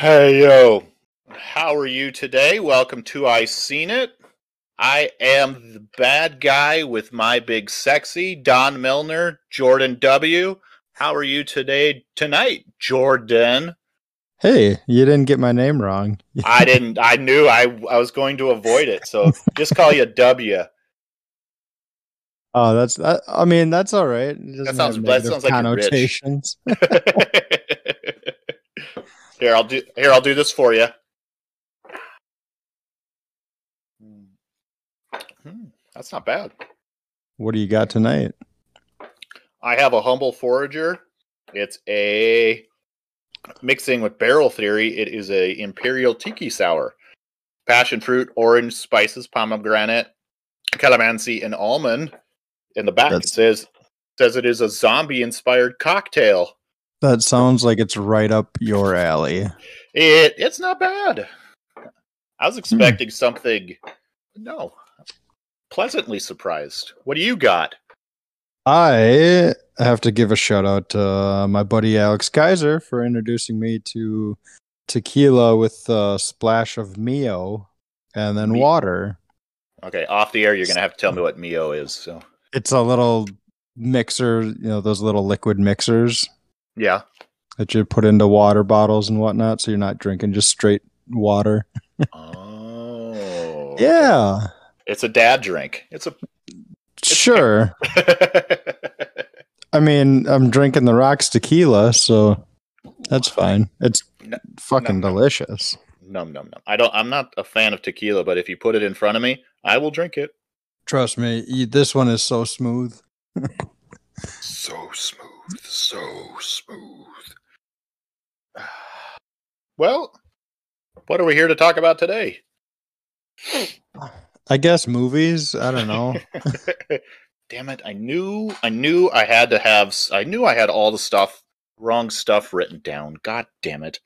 Hey yo, how are you today? Welcome to I Seen It. I am the bad guy with my big sexy Don Milner, Jordan W. How are you today tonight, Jordan? Hey, you didn't get my name wrong. I didn't. I knew I I was going to avoid it, so just call you W. Oh, that's that. I mean, that's all right. Doesn't sounds- that sounds like connotations. here, I'll do. Here, I'll do this for you. Hmm, that's not bad. what do you got tonight? I have a humble forager. It's a mixing with barrel theory. It is a imperial tiki sour, passion fruit, orange spices, pomegranate, calamansi, and almond. In the back, it says says it is a zombie inspired cocktail. That sounds like it's right up your alley. It it's not bad. I Hmm. was expecting something. No, pleasantly surprised. What do you got? I have to give a shout out to uh, my buddy Alex Kaiser for introducing me to tequila with a splash of Mio and then water. Okay, off the air, you're gonna have to tell me what Mio is. So It's a little mixer, you know, those little liquid mixers yeah, that you put into water bottles and whatnot, so you're not drinking just straight water. oh Yeah, It's a dad drink. It's a. sure. I mean, I'm drinking the rocks tequila, so that's fine. It's fucking delicious. num num num. I don't. I'm not a fan of tequila, but if you put it in front of me, I will drink it. Trust me, you, this one is so smooth. So smooth, so smooth. Well, what are we here to talk about today? I guess movies. I don't know. Damn it! I knew. I knew I had to have. I knew I had all the stuff, wrong stuff written down. God damn it.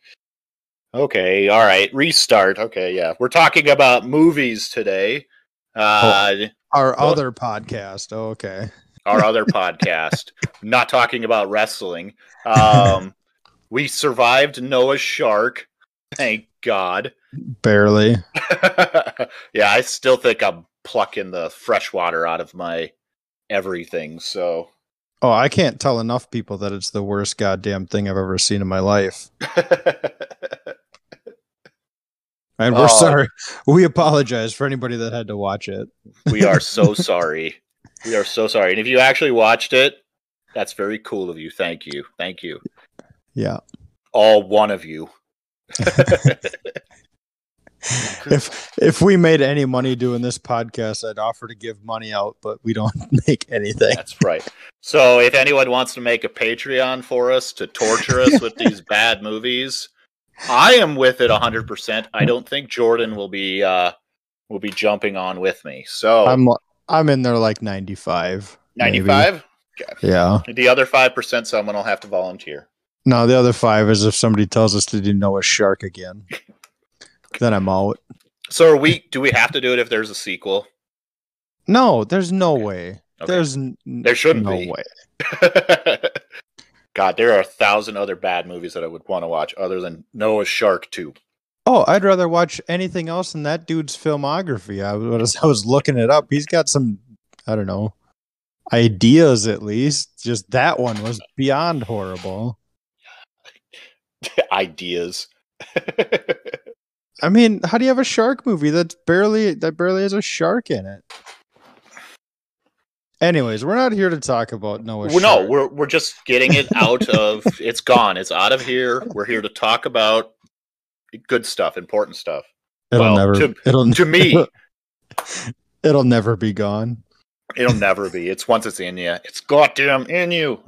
Okay. All right. Restart. Okay. Yeah. We're talking about movies today. Uh, Our Well- other podcast. Oh, okay. Our other podcast, not talking about wrestling. Um, we survived Noah's Shark. Thank God. Barely. yeah, I still think I'm plucking the fresh water out of my everything. So, Oh, I can't tell enough people that it's the worst goddamn thing I've ever seen in my life. And we're Oh. sorry. We apologize for anybody that had to watch it. we are so sorry. We are so sorry. And if you actually watched it, that's very cool of you. Thank you. Thank you. Yeah. All one of you. if if we made any money doing this podcast, I'd offer to give money out, but we don't make anything. That's right. So if anyone wants to make a Patreon for us to torture us with these bad movies, I am with it 100%. I don't think Jordan will be uh will be jumping on with me. So I'm I'm in there like 95. maybe. 95? Yeah. The other 5% someone will have to volunteer. No, the other five is if somebody tells us to do Noah Shark again. then I'm out. So are we do we have to do it if there's a sequel? No, there's no Okay. way. Okay. There's n- There shouldn't no be. way. God, there are a thousand other bad movies that I would want to watch other than Noah's Shark 2. Oh, I'd rather watch anything else than that dude's filmography. I was I was looking it up. He's got some I don't know ideas at least. Just that one was beyond horrible. Ideas. I mean, how do you have a shark movie that's barely that barely has a shark in it? Anyways, we're not here to talk about Noah. Well, no, we're we're just getting it out of it's gone. It's out of here. We're here to talk about good stuff, important stuff. it'll well, never. to- it'll To me, it'll never be gone. it'll never be. It's once it's in you. It's goddamn in you.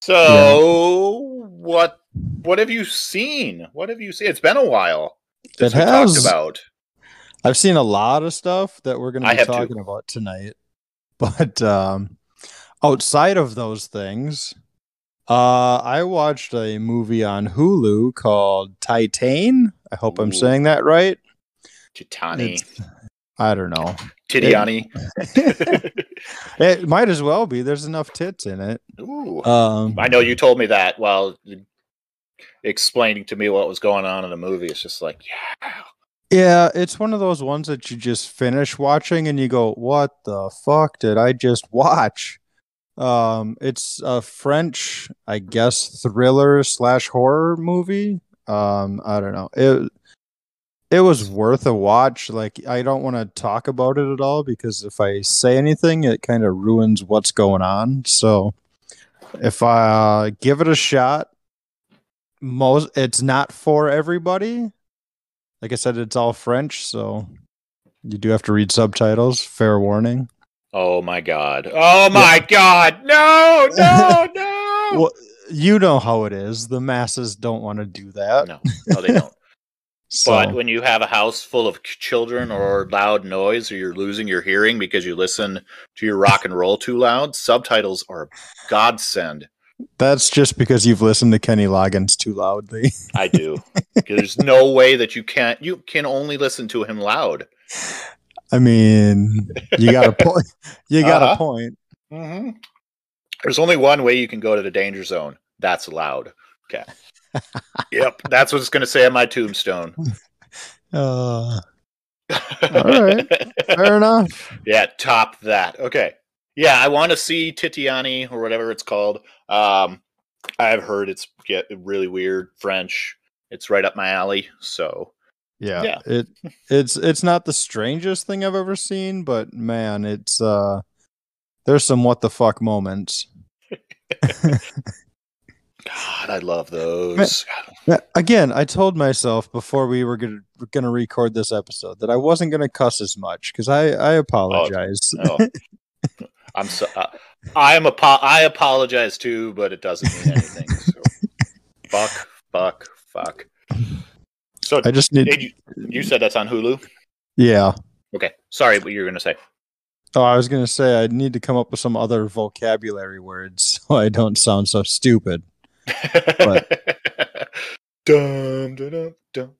So what what have you seen? What have you seen? It's been a while It has. about. I've seen a lot of stuff that we're going to be talking about tonight. But um outside of those things, uh I watched a movie on Hulu called Titan. I hope I'm saying that right. Titani. It's- I don't know. Titiani. It might as well be. There's enough tits in it. Ooh. Um I know you told me that. Well, explaining to me what was going on in the movie. It's just like, yeah, Yeah, it's one of those ones that you just finish watching and you go, "What the fuck did I just watch?" Um, it's a French, I guess, thriller slash horror movie. Um, I don't know. It it was worth a watch. Like, I don't want to talk about it at all because if I say anything, it kind of ruins what's going on. So, if I uh, give it a shot, most it's not for everybody. Like I said, it's all French, so you do have to read subtitles. Fair warning. Oh my god, oh my god, no, no, no, Well, you know how it is. The masses don't want to do that. no, no, they don't. So, But when you have a house full of children or loud noise, or you're losing your hearing because you listen to your rock and roll too loud, subtitles are a godsend. that's just because you've listened to Kenny Loggins too loudly. I do. There's no way that you can't. You can only listen to him loud. I mean, you got a point. You got Uh-huh. a point. Mm-hmm. There's only one way you can go to the danger zone. That's loud. Okay. yep, that's what it's going to say on my tombstone. Uh, right. fair enough. Yeah, top that. Okay. Yeah, I want to see Titiani or whatever it's called. Um, I've heard it's get really weird French. It's right up my alley. So Yeah, Yeah. it it's it's not the strangest thing I've ever seen, but man, it's uh, there's some what the fuck moments. God, I love those. Yeah, Again, I told myself before we were gonna gonna record this episode that I wasn't gonna cuss as much because I I apologize. Oh, I'm so. Uh, I am apo- I apologize too, but it doesn't mean anything. So. fuck, fuck, fuck. So I just need you, you said that's on Hulu. yeah. Okay, sorry, what you were gonna say. Oh, I was gonna say I need to come up with some other vocabulary words so I don't sound so stupid. dum, dum, dum, dum.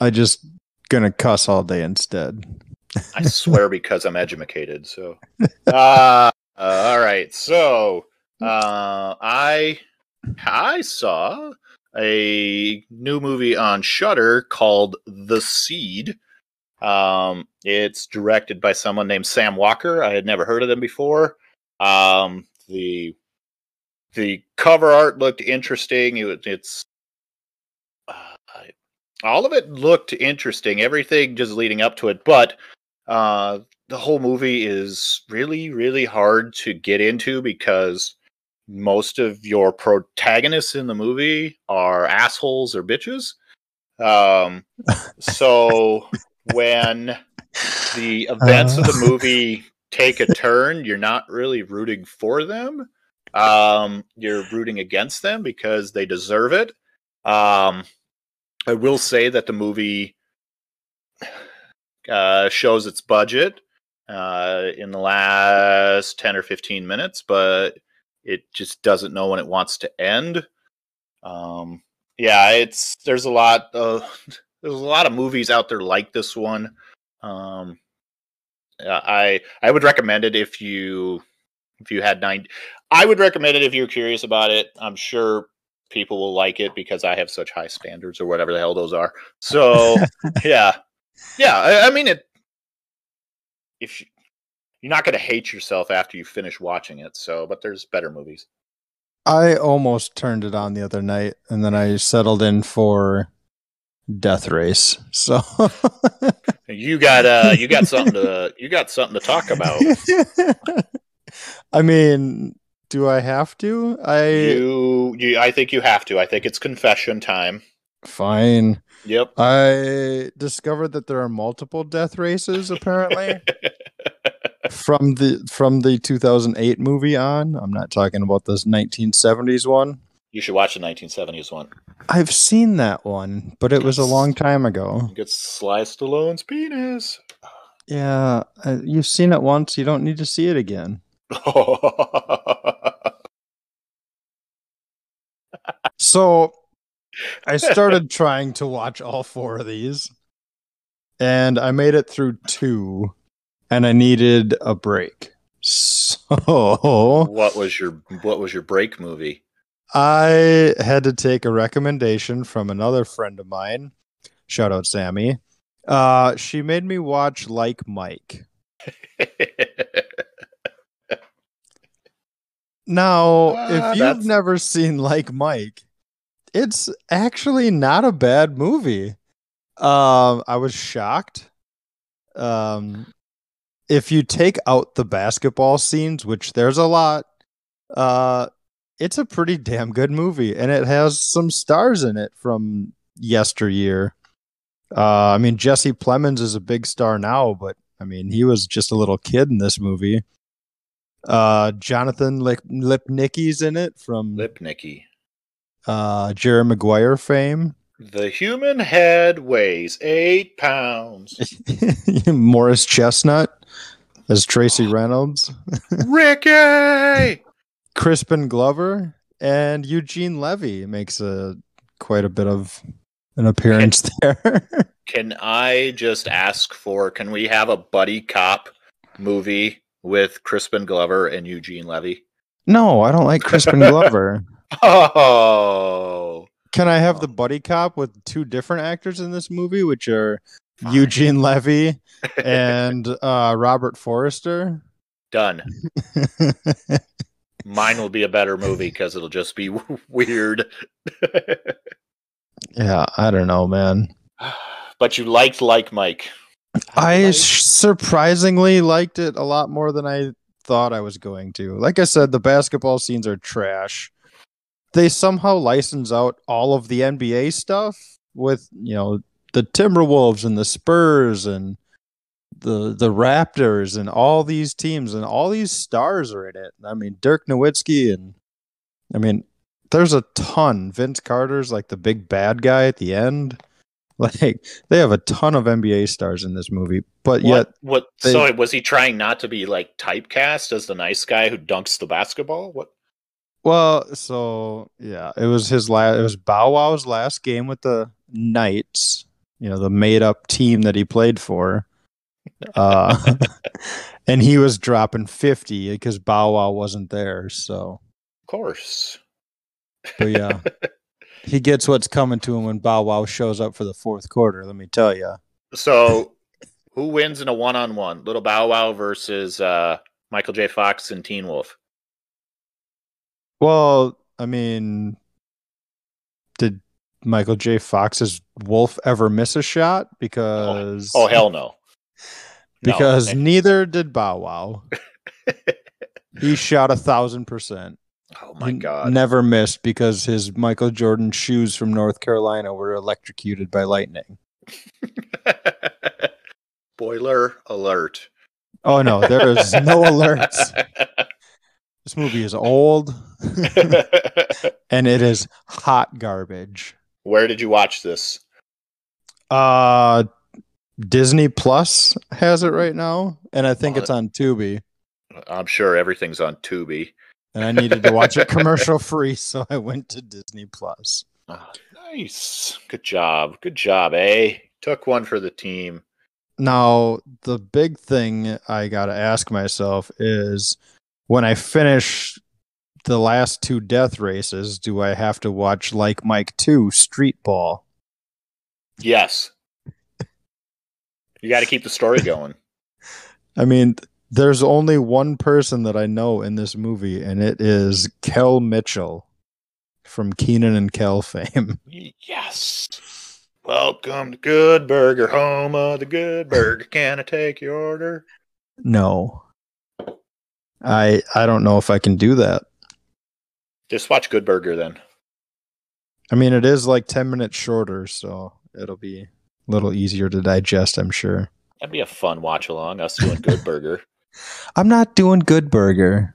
I just gonna cuss all day instead. I swear because I'm educated. So, uh, uh, all right. So, uh, I I saw a new movie on Shudder called The Seed. Um, it's directed by someone named Sam Walker. I had never heard of them before. Um, the the cover art looked interesting. It, it's uh, all of it looked interesting. Everything just leading up to it, but uh, the whole movie is really, really hard to get into because most of your protagonists in the movie are assholes or bitches. Um, so when the events of the movie take a turn, you're not really rooting for them. Um, you're rooting against them because they deserve it. Um, I will say that the movie uh, shows its budget uh, in the last 10 or 15 minutes, but it just doesn't know when it wants to end. Um, yeah, it's there's a lot of there's a lot of movies out there like this one. Um, I I would recommend it if you if you had nine. I would recommend it if you're curious about it. I'm sure people will like it because I have such high standards or whatever the hell those are. So yeah, yeah. I, I mean it. If you, you're not going to hate yourself after you finish watching it, so but there's better movies. I almost turned it on the other night and then I settled in for Death Race. So You got uh, you got something to you got something to talk about. I mean, do I have to? I You, you, I think you have to. I think it's confession time. fine. Yep. I discovered that there are multiple death races apparently from the from the 2008 movie on. I'm not talking about this 1970s one. you should watch the 1970s one. I've seen that one, but it was a long time ago. Get Sly Stallone's penis. Yeah, uh, you've seen it once, you don't need to see it again. So I started trying to watch all four of these, and I made it through two, and I needed a break. So what was your What was your break movie? I had to take a recommendation from another friend of mine. Shout out Sammy. Uh, she made me watch Like Mike. Now, Ah, if you've that's- never seen Like Mike, it's actually not a bad movie. Um, I was shocked. Um, if you take out the basketball scenes, which there's a lot, uh, it's a pretty damn good movie, and it has some stars in it from yesteryear. Uh, I mean, Jesse Plemons is a big star now, but I mean, he was just a little kid in this movie. Uh, Jonathan Lip- Lipnicki's in it from Lipnicki. uh, Jerry Maguire fame. The human head weighs eight pounds. Morris Chestnut as Tracy oh. Reynolds, Ricky! Crispin Glover, and Eugene Levy makes a quite a bit of an appearance there. Can I just ask for can we have a buddy cop movie with Crispin Glover and Eugene Levy? no, I don't like Crispin Glover. Oh. Can I have the oh. buddy cop with two different actors in this movie, which are fine. Eugene Levy and uh, Robert Forster? Done. Mine will be a better movie because it'll just be weird. yeah, I don't know, man. but you liked like Mike. I Like- sh- surprisingly liked it a lot more than I thought I was going to. Like I said, the basketball scenes are trash. They somehow license out all of the NBA stuff with, you know, the Timberwolves and the Spurs and the the Raptors and all these teams and all these stars are in it. I mean, Dirk Nowitzki and I mean, there's a ton. Vince Carter's like the big bad guy at the end. Like they have a ton of NBA stars in this movie, but yet What? What? they- so was he trying not to be like typecast as the nice guy who dunks the basketball? What? Well, so yeah, it was his last. It was Bow Wow's last game with the Knights. You know, the made-up team that he played for. Uh, and he was dropping fifty because Bow Wow wasn't there. So, Of course. but yeah, he gets what's coming to him when Bow Wow shows up for the fourth quarter. Let me tell you. So, who wins in a one-on-one? Little Bow Wow versus uh, Michael J. Fox and Teen Wolf. Well, I mean, did Michael J. Fox's Wolf ever miss a shot? Because Oh hell no. No. because neither did Bow Wow. he shot a thousand percent. oh my He god. Never missed because his Michael Jordan shoes from North Carolina were electrocuted by lightning. Boiler alert. Oh no, there is no alerts. This movie is old and it is hot garbage. Where did you watch this? Uh Disney Plus has it right now, and I think Oh, it's on Tubi. I'm sure everything's on Tubi. And I needed to watch it commercial free, so I went to Disney Plus. Ah, nice. Good job. Good job, eh? Took one for the team. Now, the big thing I got to ask myself is when I finish the last two death races, do I have to watch like Mike 2 Street Ball? Yes. You got to keep the story going. I mean, there's only one person that I know in this movie, and it is Kel Mitchell from Kenan and Kel fame. Yes. Welcome to Good Burger, home of the Good Burger. Can I take your order? No. I I don't know if I can do that. Just watch Good Burger then. I mean, it is like 10 minutes shorter, so it'll be a little easier to digest, I'm sure. That'd be a fun watch along, us doing Good Burger. I'm not doing Good Burger.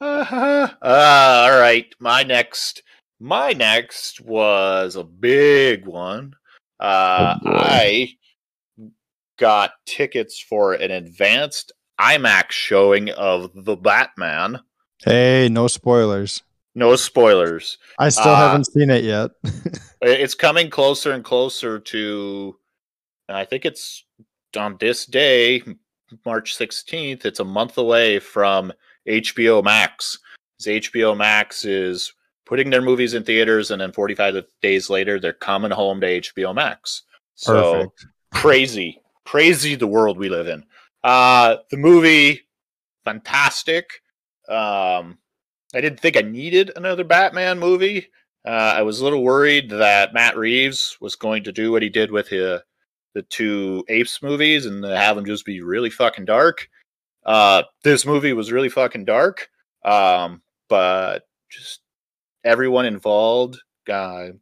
uh, all right. My next my next was a big one. Uh Oh. I got tickets for an advanced IMAX showing of The Batman. Hey, no spoilers. No spoilers. I still Uh, haven't seen it yet. It's coming closer and closer to I think it's on this day, March 16th. It's a month away from HBO Max. HBO Max is putting their movies in theaters, and then 45 days later, they're coming home to HBO Max. So Perfect. crazy, crazy the world we live in. Uh, the movie, fantastic. Um, I didn't think I needed another Batman movie. Uh, I was a little worried that Matt Reeves was going to do what he did with his, the two Apes movies and have them just be really fucking dark. Uh, this movie was really fucking dark, um, but just everyone involved got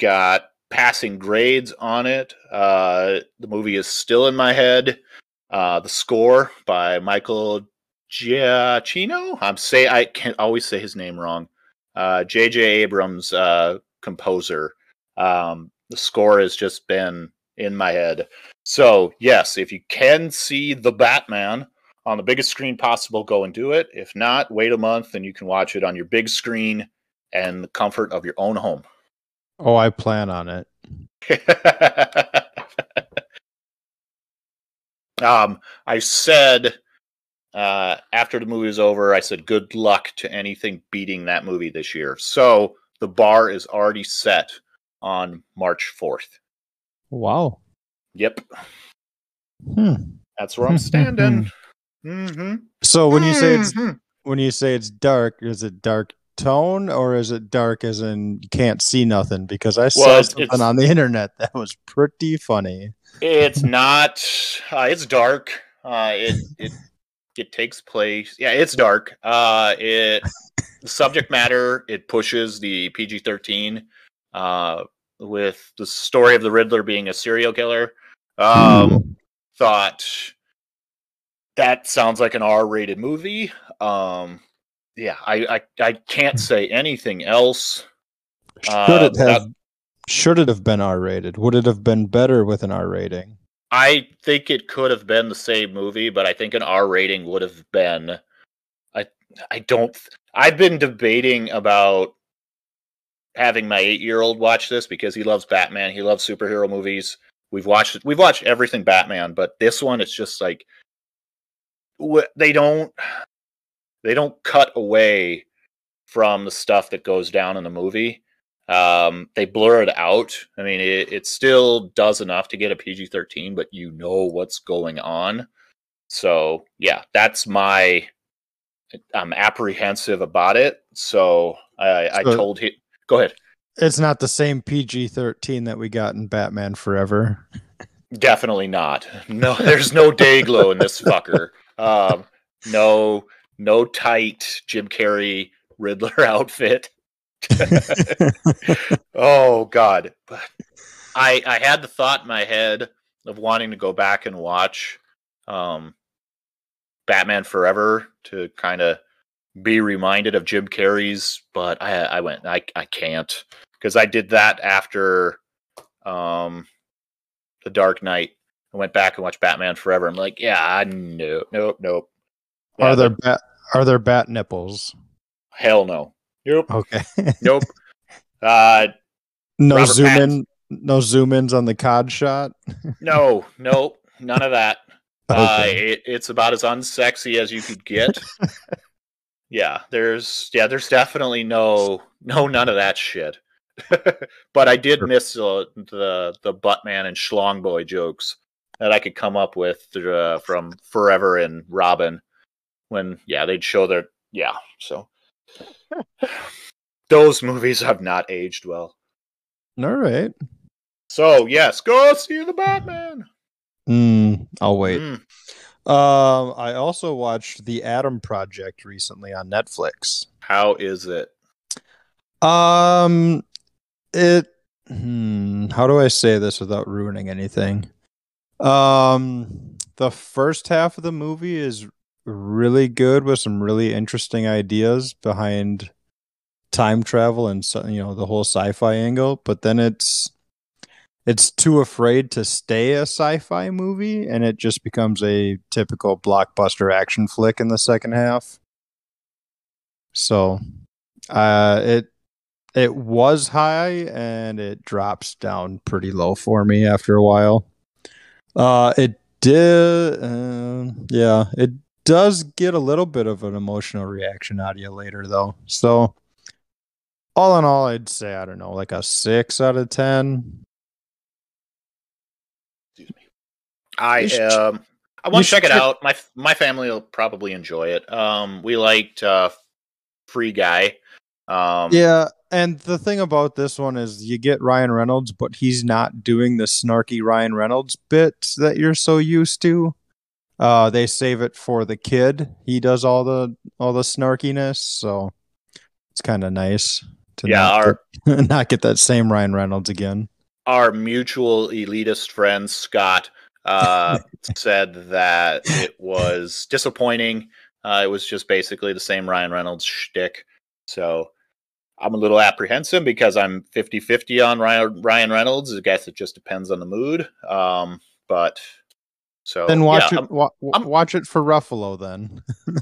got passing grades on it. Uh, the movie is still in my head. Uh, the score by Michael Giacchino. I'm say I can't always say his name wrong. Uh, J.J. Abrams, uh, composer. Um, the score has just been in my head. So yes, if you can see the Batman on the biggest screen possible, go and do it. If not, wait a month and you can watch it on your big screen and the comfort of your own home. Oh, I plan on it. um, I said uh, after the movie was over, I said good luck to anything beating that movie this year. So the bar is already set on March 4th. Wow. Yep, Hmm. that's where I'm standing. hmm So when you say it's when you say it's dark, is it dark tone or is it dark as in you can't see nothing? Because I saw Well, it's- something it's- on the internet that was pretty funny. It's not. Uh, it's dark. Uh, it it it takes place. Yeah, it's dark. Uh, it the subject matter it pushes the PG thirteen. Uh, with the story of the Riddler being a serial killer. Um, thought that sounds like an R rated movie. Um, yeah, I, I I can't say anything else. Should Uh, it have should it have been R rated? Would it have been better with an R rating? I think it could have been the same movie, but I think an R rating would have been. I I don't. I've been debating about having my eight year old watch this because he loves Batman. He loves superhero movies. We've watched we've watched everything Batman, but this one it's just like they don't they don't cut away from the stuff that goes down in the movie. Um, they blur it out. I mean, it, it still does enough to get a PG 13, but you know what's going on. So, yeah, that's my. I'm apprehensive about it. So, I, I So- told him. Go ahead. It's not the same PG thirteen that we got in Batman Forever. Definitely not. No, there's no day glow in this fucker. Um, no, no tight Jim Carrey Riddler outfit. oh God! But I I had the thought in my head of wanting to go back and watch um, Batman Forever to kind of be reminded of Jim Carrey's, but I I went I I can't because I did that after um, the Dark Knight. I went back and watched Batman Forever. I'm like, yeah, no, nope, nope. Yeah, are there bat are there bat nipples? hell no? Nope, Okay. nope. Uh, no Robert zoom Pattinson. in no zoom ins on the cod shot. no, nope, none of that. Uh, Okay. it, it's about as unsexy as you could get. yeah, there's yeah, there's definitely no no none of that shit. but I did miss uh, the the Buttman and Schlong Boy jokes that I could come up with uh, from Forever and Robin when yeah they'd show their yeah so those movies have not aged well. All right. So yes, go see the Batman. Mm, I'll wait. Mm. Um, I also watched The Adam Project recently on Netflix. How is it? Um, it. Hmm, how do I say this without ruining anything? Um, the first half of the movie is really good with some really interesting ideas behind time travel and you know the whole sci-fi angle. But then it's it's too afraid to stay a sci-fi movie, and it just becomes a typical blockbuster action flick in the second half. So, uh, it it was high and it drops down pretty low for me after a while. Uh, it did, uh, yeah, it does get a little bit of an emotional reaction out of you later, though. So, all in all, I'd say I don't know, like a six out of ten. I You should- um I want to check it check- out. My my family will probably enjoy it. Um, we liked uh, Free Guy. Um, Yeah, and the thing about this one is you get Ryan Reynolds, but he's not doing the snarky Ryan Reynolds bit that you're so used to. Uh, they save it for the kid. He does all the all the snarkiness, so it's kind of nice to Yeah, not, our- get, not get that same Ryan Reynolds again. our mutual elitist friend Scott uh, said that it was disappointing. Uh, it was just basically the same Ryan Reynolds shtick. So I'm a little apprehensive because I'm 50 50 on Ryan, Ryan Reynolds. I guess it just depends on the mood. Um, but so Then watch yeah, it. Wa- wa- I'm- watch it for Ruffalo. Then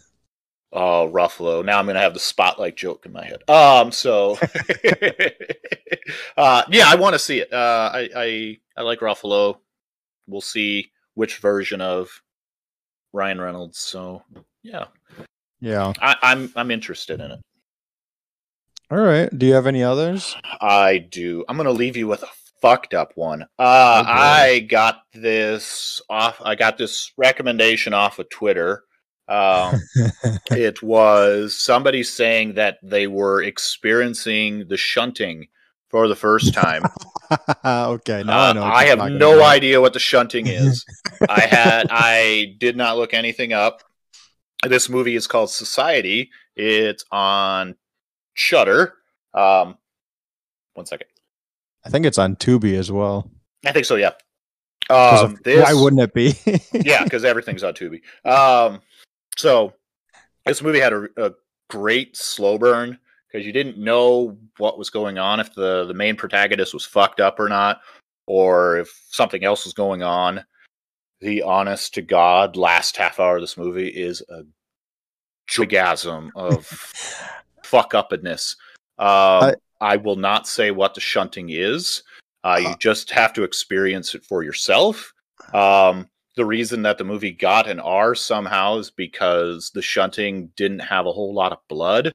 Oh, Ruffalo. Now I'm gonna have the spotlight joke in my head. Um, so uh yeah, I want to see it. Uh I, I I like Ruffalo. We'll see which version of Ryan Reynolds. So yeah. yeah. I, I'm I'm interested in it. All right. Do you have any others? I do. I'm gonna leave you with a fucked up one. Uh Okay. I got this off I got this recommendation off of Twitter. Um it was somebody saying that they were experiencing the shunting for the first time. okay. Now I Uh, know. I have no about. idea what the shunting is. I had I did not look anything up. This movie is called Society. It's on Shudder. Um, one second. I think it's on Tubi as well. I think so. Yeah. Um, of- this, why wouldn't it be? yeah, because everything's on Tubi. Um, so this movie had a, a great slow burn because you didn't know what was going on if the the main protagonist was fucked up or not, or if something else was going on. The honest to god last half hour of this movie is a gigasm of fuck upness. Um, I, will not say what the shunting is. Uh, you Uh. just have to experience it for yourself. Um, the reason that the movie got an R somehow is because the shunting didn't have a whole lot of blood.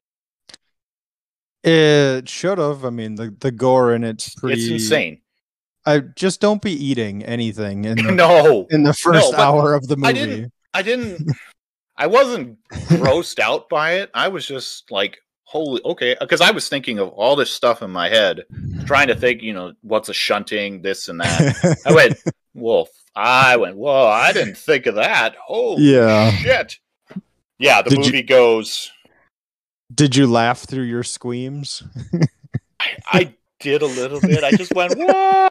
it should have. I mean, the the gore in it's pretty. It's insane. I just don't be eating anything in the, no, in the first but hour of the movie. I didn't- I didn't. I wasn't grossed out by it. I was just like, holy, okay, because I was thinking of all this stuff in my head, trying to think, you know, what's a shunting, this and that. I went, wolf I went, whoa, I didn't think of that. Oh, Yeah. shit. Yeah, the Did you- movie goes. Did you laugh through your squeams? I did a little bit. I just went, whoa.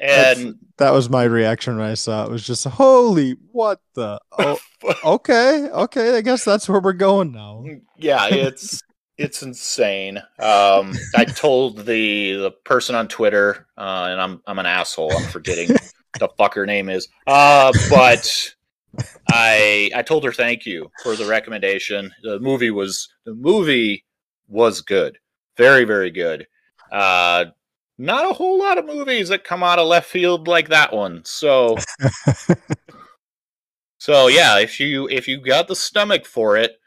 And That was my reaction when I saw it. it was just holy what the oh okay okay I guess that's where we're going now. yeah, it's it's insane. Um, I told the the person on Twitter, uh, and I'm I'm an asshole. I'm forgetting the fuck her name is. Uh, but I I told her thank you for the recommendation. The movie was the movie was good, very very good. Uh, not a whole lot of movies that come out of left field like that one. So so yeah, if you if you got the stomach for it,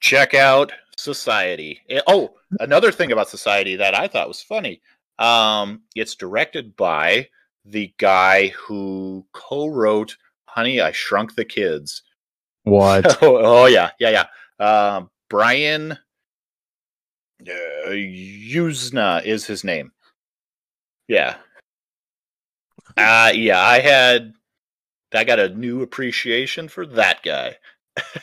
check out Society. Eh, oh, another thing about Society that I thought was funny. Um, it's directed by the guy who co-wrote "Honey, I Shrunk the Kids." What? oh, oh, yeah, yeah, yeah. Um, Brian uh, Yuzna is his name. Yeah. Uh yeah, I had I got a new appreciation for that guy.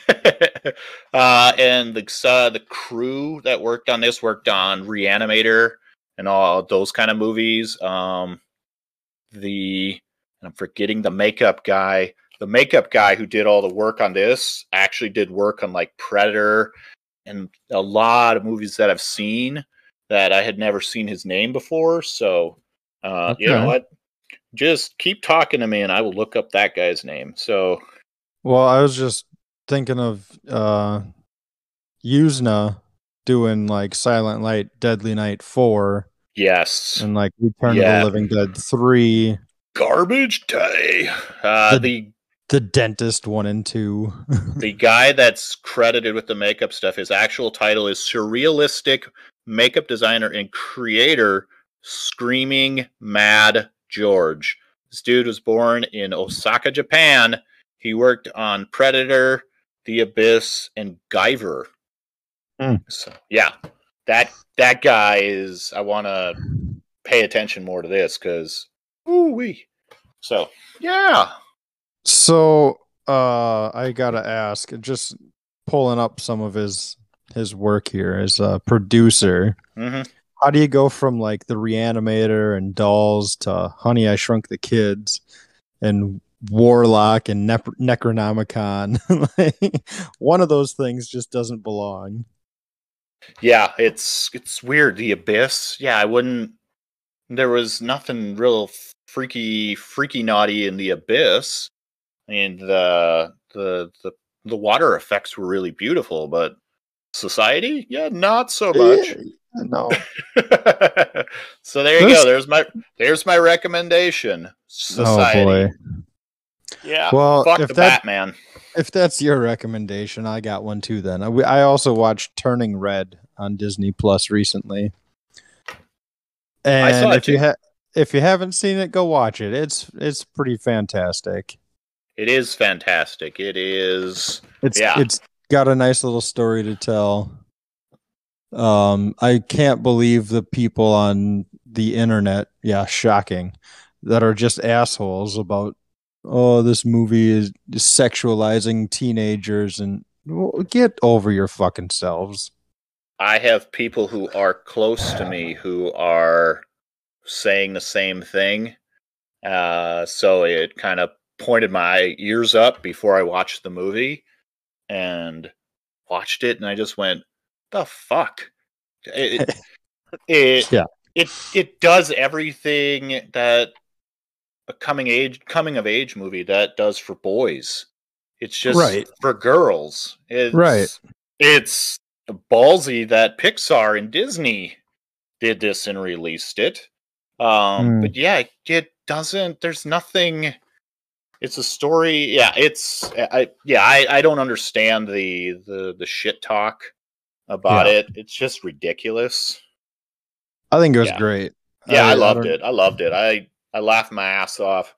uh and the uh, the crew that worked on this worked on Reanimator and all those kind of movies. Um the I'm forgetting the makeup guy. The makeup guy who did all the work on this actually did work on like Predator and a lot of movies that I've seen that I had never seen his name before. So, uh, you know what? Just keep talking to me, and I will look up that guy's name. So, Well, I was just thinking of uh Yuzna doing like Silent Light, Deadly Night 4 yes, and like Return Yeah. of the Living Dead 3. garbage day. Uh, The- the The dentist one and two. the guy that's credited with the makeup stuff, his actual title is surrealistic makeup designer and creator, Screaming Mad George. This dude was born in Osaka, Japan. He worked on Predator, The Abyss, and Guyver. Hmm. So yeah, that that guy is. I want to pay attention more to this because, ooh wee. So yeah, So uh I gotta ask, just pulling up some of his his work here as a producer. hmm How do you go from like the reanimator and dolls to Honey I Shrunk the Kids and Warlock and Nep- Necronomicon? like, one of those things just doesn't belong. yeah. It's it's weird. The Abyss. Yeah, I wouldn't. There was nothing real freaky, freaky naughty in the Abyss. and the the the the water effects were really beautiful, but society, yeah, not so much. No. so there you This- go. There's my there's my recommendation. Society. Oh boy. Yeah. Well, fuck if the that Batman. if that's your recommendation, I got one too. Then I, I also watched Turning Red on Disney Plus recently, and saw it if you too. ha- if you haven't seen it, go watch it. It's it's pretty fantastic. It is fantastic. It is. It's Yeah. it's got a nice little story to tell. Um, I can't believe the people on the internet, yeah, shocking, that are just assholes about oh, this movie is sexualizing teenagers and well, get over your fucking selves. I have people who are close to me who are saying the same thing. Uh, so it kind of pointed my ears up before I watched the movie and watched it, and I just went, "The fuck!" It, it, it Yeah. it it does everything that a coming age coming of age movie that does for boys. It's just Right. for girls. It's, Right. It's ballsy that Pixar and Disney did this and released it. Um, Hmm. but yeah, it doesn't. There's nothing. It's a story. Yeah, it's. I yeah. I I don't understand the the the shit talk about Yeah. it. It's just ridiculous. I think it was Yeah. great. Yeah, I, loved don't- it. I loved it. I I laughed my ass off.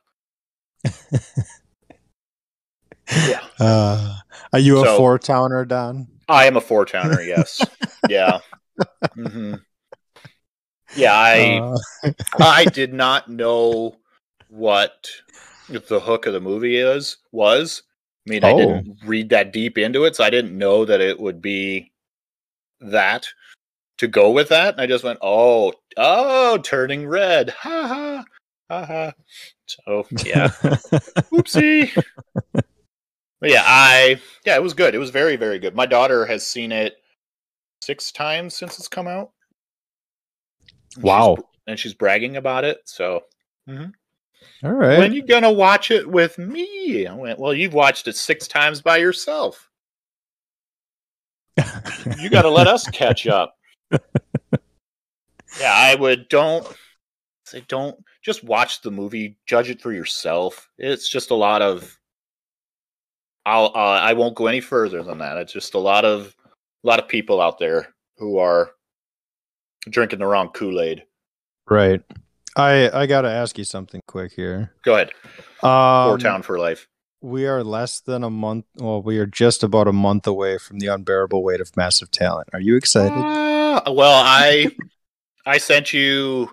Yeah. Uh, are you a So- four towner, Don? I am a four towner. Yes. yeah. Mm-hmm. Yeah. I Uh, I did not know what the hook of the movie is was. I mean, I Oh. didn't read that deep into it, so I didn't know that it would be that to go with that. And I just went, "Oh, oh, turning red, ha ha, ha ha." So yeah, oopsie. But yeah, I yeah, it was good. It was very very good. My daughter has seen it six times since it's come out. And she's- Wow. and she's bragging about it. So mm-hmm. All right. when you gonna watch it with me? I went, well, you've watched it six times by yourself. You got to let us catch up. Yeah, I would don't say don't just watch the movie, judge it for yourself. It's just a lot of. I'll uh, I won't go any further than that. It's just a lot of a lot of people out there who are drinking the wrong Kool Aid. right. I I gotta ask you something quick here. Go ahead, Um, Four Town for life. We are less than a month. Well, we are just about a month away from the unbearable weight of massive talent. Are you excited? Ah, well, I I sent you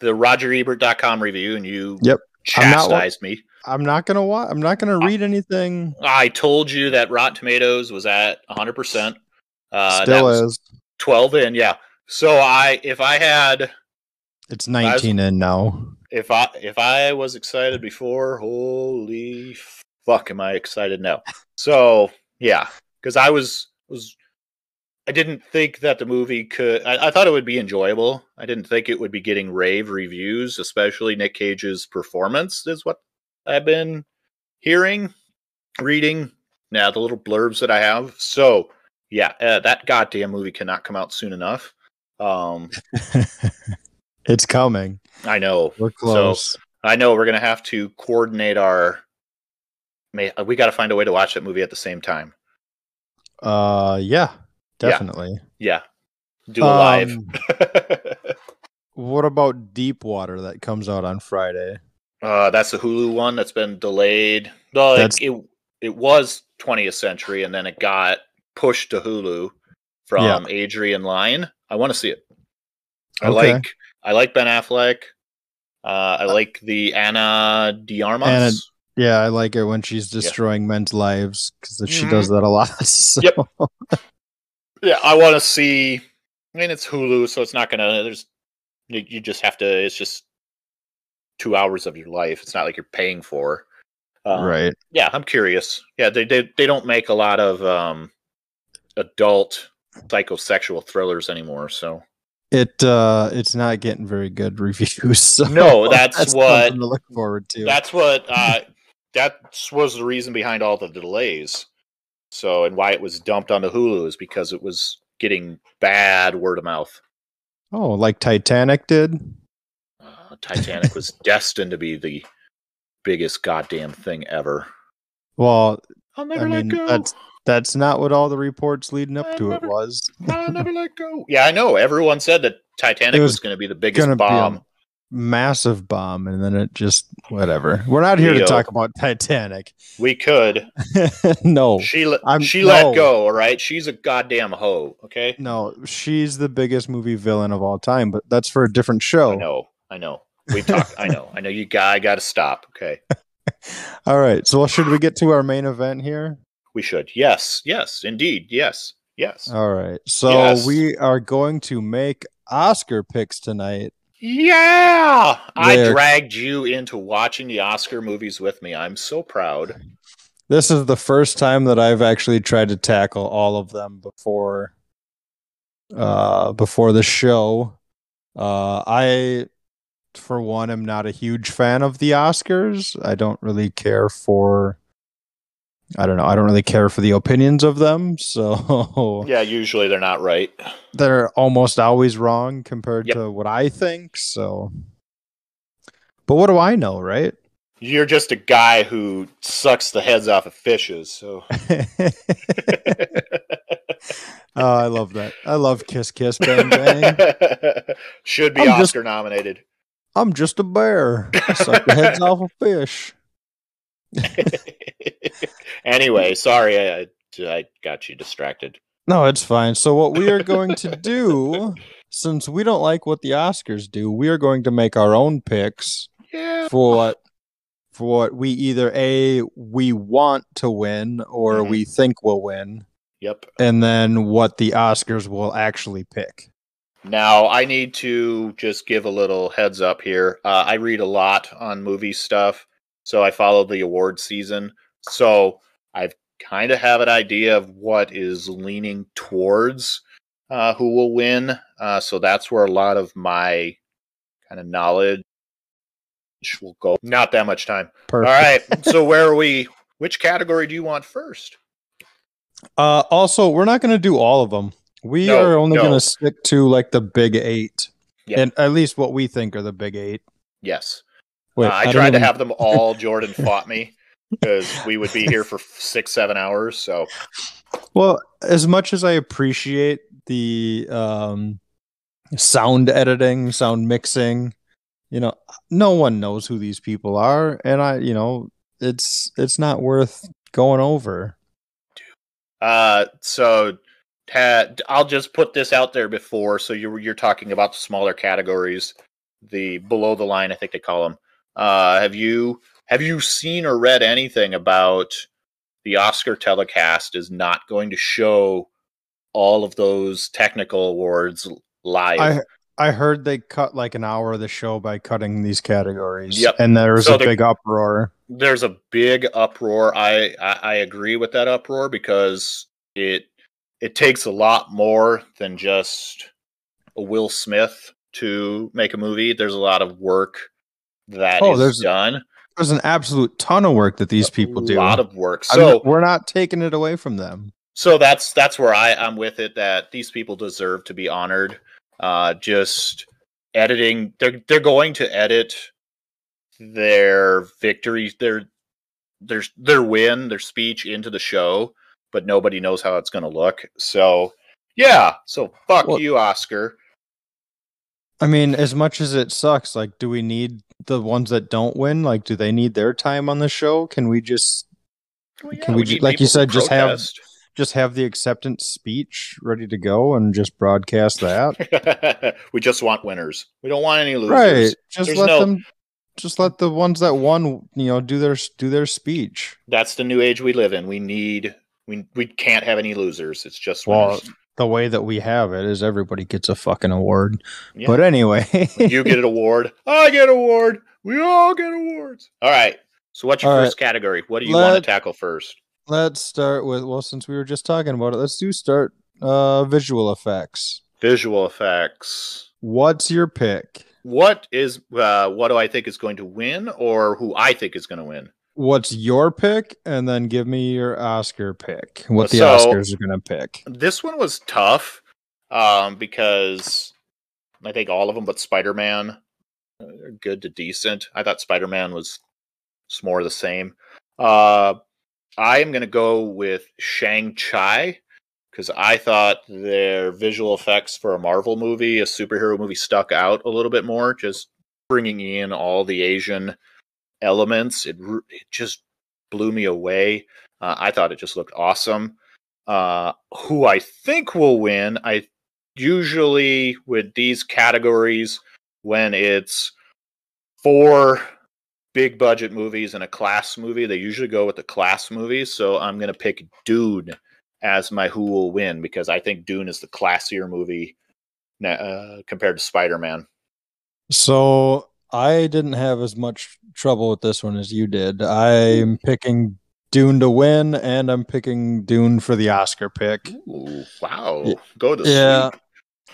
the RogerEbert.com review, and you Yep. I'm not chastised me. I'm not gonna wa- I'm not gonna read anything. I told you that Rotten Tomatoes was at 100. percent uh, that Still is. 12 in, yeah. So I, if I had, It's 19 in now. if I, if I was excited before, holy fuck, am I excited now? So yeah, because I was was. I didn't think that the movie could. I, I thought it would be enjoyable. I didn't think it would be getting rave reviews, especially Nick Cage's performance, is what I've been hearing, reading. Now, the little blurbs that I have. So, yeah, uh, that goddamn movie cannot come out soon enough. Um, it's coming. I know. We're close. I know we're gonna have to coordinate our May, we got to find a way to watch that movie at the same time. Uh, yeah, definitely. Yeah, do a live. Um, What about Deep Water that comes out on Friday? uh, that's the Hulu one that's been delayed. No, it, it it was 20th Century, and then it got pushed to Hulu from Yeah. Adrian Lyne. I want to see it. I Okay. like I like Ben Affleck. Uh, I like the Ana de Armas. Anna- Yeah, I like it when she's destroying men's lives because she Mhm. does that a lot. So- Yep. yeah, I want to see. I mean, it's Hulu, so it's not gonna. There's you, you just have to. It's just two hours of your life. It's not like you're paying for. Um, Right. Yeah, I'm curious. Yeah, they they they don't make a lot of um adult psychosexual thrillers anymore. So It uh it's not getting very good reviews. So No, that's what- something to look forward to. that's what uh that was the reason behind all the delays. So and why it was dumped onto Hulu is because it was getting bad word of mouth. oh, like Titanic did. Uh, Titanic was destined to be the biggest goddamn thing ever. Well, I'll I never mean let go. That's that's not what all the reports leading up I to it was. I'll never let go. Yeah, I know. Everyone said that Titanic It was, was going to be the biggest bomb. be massive bomb, and then it just whatever. We're not here to talk about Titanic. We could. no, She let I'm- she no. let go. All right. She's a goddamn hoe. Okay. no, she's the biggest movie villain of all time, but that's for a different show. I know. I know. We talked. I know. I know. You guy got to stop. Okay. All right, so should we get to our main event here? We should. Yes. Yes. Indeed. Yes. Yes. All right, so Yes. we are going to make Oscar picks tonight. yeah. I dragged you into watching the Oscar movies with me. I'm so proud. This is the first time that I've actually tried to tackle all of them before uh before the show. Uh I for one am not a huge fan of the Oscars. I don't really care for I don't know, I don't really care for the opinions of them, so Yeah. Usually they're not right. they're almost always wrong compared Yep. to what I think, so But what do I know, right? You're just a guy who sucks the heads off of fishes. So. Oh, I love that. I love Kiss Kiss Bang Bang. Should be I'm just- Oscar nominated. I'm just a bear. I suck the heads off of fish. anyway, sorry, I, I got you distracted. No, it's fine. So what we are going to do, since we don't like what the Oscars do, we are going to make our own picks Yeah. for what for what we either a we want to win or Mhm. we think will win, Yep. and then what the Oscars will actually pick. Now I need to just give a little heads up here. Uh, I read a lot on movie stuff, so I follow the award season. So I've kind of have an idea of what is leaning towards uh, who will win. Uh, so that's where a lot of my kind of knowledge will go. Not that much time. Perfect. All right. so where are we? Which category do you want first? Uh, also, we're not going to do all of them. We No, are only no. going to stick to like the big eight, Yeah. and at least what we think are the big eight. Yes. Wait, Uh, I, don't tried to have them all. Jordan fought me because we would be here for six, seven hours. So Well, as much as I appreciate the um, sound editing, sound mixing, you know, no one knows who these people are, and I, you know, it's it's not worth going over. Uh, so ta- I'll just put this out there before. So you're you're talking about the smaller categories, the below the line, I think they call them. Uh, have you have you seen or read anything about the Oscar telecast is not going to show all of those technical awards live? I I heard they cut like an hour of the show by cutting these categories. Yep. and there was So a they're- big uproar. there's a big uproar. I, I I agree with that uproar because it it takes a lot more than just a Will Smith to make a movie. There's a lot of work that is Oh, there's- done. There's an absolute ton of work that these people do. a lot of work. So we're not taking it away from them. so that's that's where I I'm with it. That these people deserve to be honored. Uh, just editing. They're they're going to edit their victories. Their there's their win, their speech into the show, but nobody knows how it's going to look. So yeah, so fuck Well- you, Oscar. I mean, as much as it sucks, like, do we need the ones that don't win? Like, do they need their time on the show? Can we just Well, Can we need ju- like you said, just have- just have the acceptance speech ready to go and just broadcast that? we just want winners. We don't want any losers. right. Just There's let no- them. Just let the ones that won, you know, do their do their speech. That's the new age we live in. We need we we can't have any losers. It's just Well, winners. The way that we have it is everybody gets a fucking award. Yeah. But anyway, you get an award. I get an award. We all get awards. All right. So what's your All first category? What do you want to tackle first? let's start with well, since we were just talking about it, let's do start uh visual effects. Visual effects. What's your pick? What is uh what do I think is going to win or who I think is going to win? What's your pick? And then give me your Oscar pick. What the So- Oscars are gonna pick. This one was tough um because I think all of them but Spider-Man are good to decent. I thought Spider-Man was just more the same. Uh I am going to go with Shang-Chi because I thought their visual effects for a Marvel movie, a superhero movie, stuck out a little bit more. Just bringing in all the Asian elements, it, it just blew me away. Uh, I thought it just looked awesome. Uh, who I think will win, I usually with these categories when it's four big budget movies and a class movie, they usually go with the class movies. So I'm going to pick Dune as my who will win because I think Dune is the classier movie uh, compared to Spider Man. So I didn't have as much trouble with this one as you did. I'm picking Dune to win, and I'm picking Dune for the Oscar pick. Ooh, wow. Go to Yeah. sleep.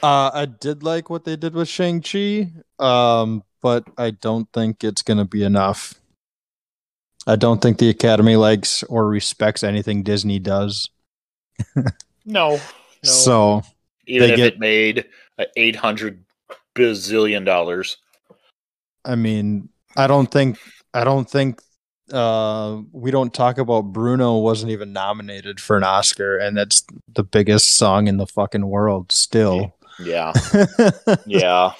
Uh, I did like what they did with Shang Chi, um, but I don't think it's gonna be enough. I don't think the Academy likes or respects anything Disney does. No. no. So Even they if get- it made uh, 800 bazillion dollars. I mean, I don't think I don't think uh we don't talk about Bruno wasn't even nominated for an Oscar and that's the biggest song in the fucking world still. Yeah. yeah.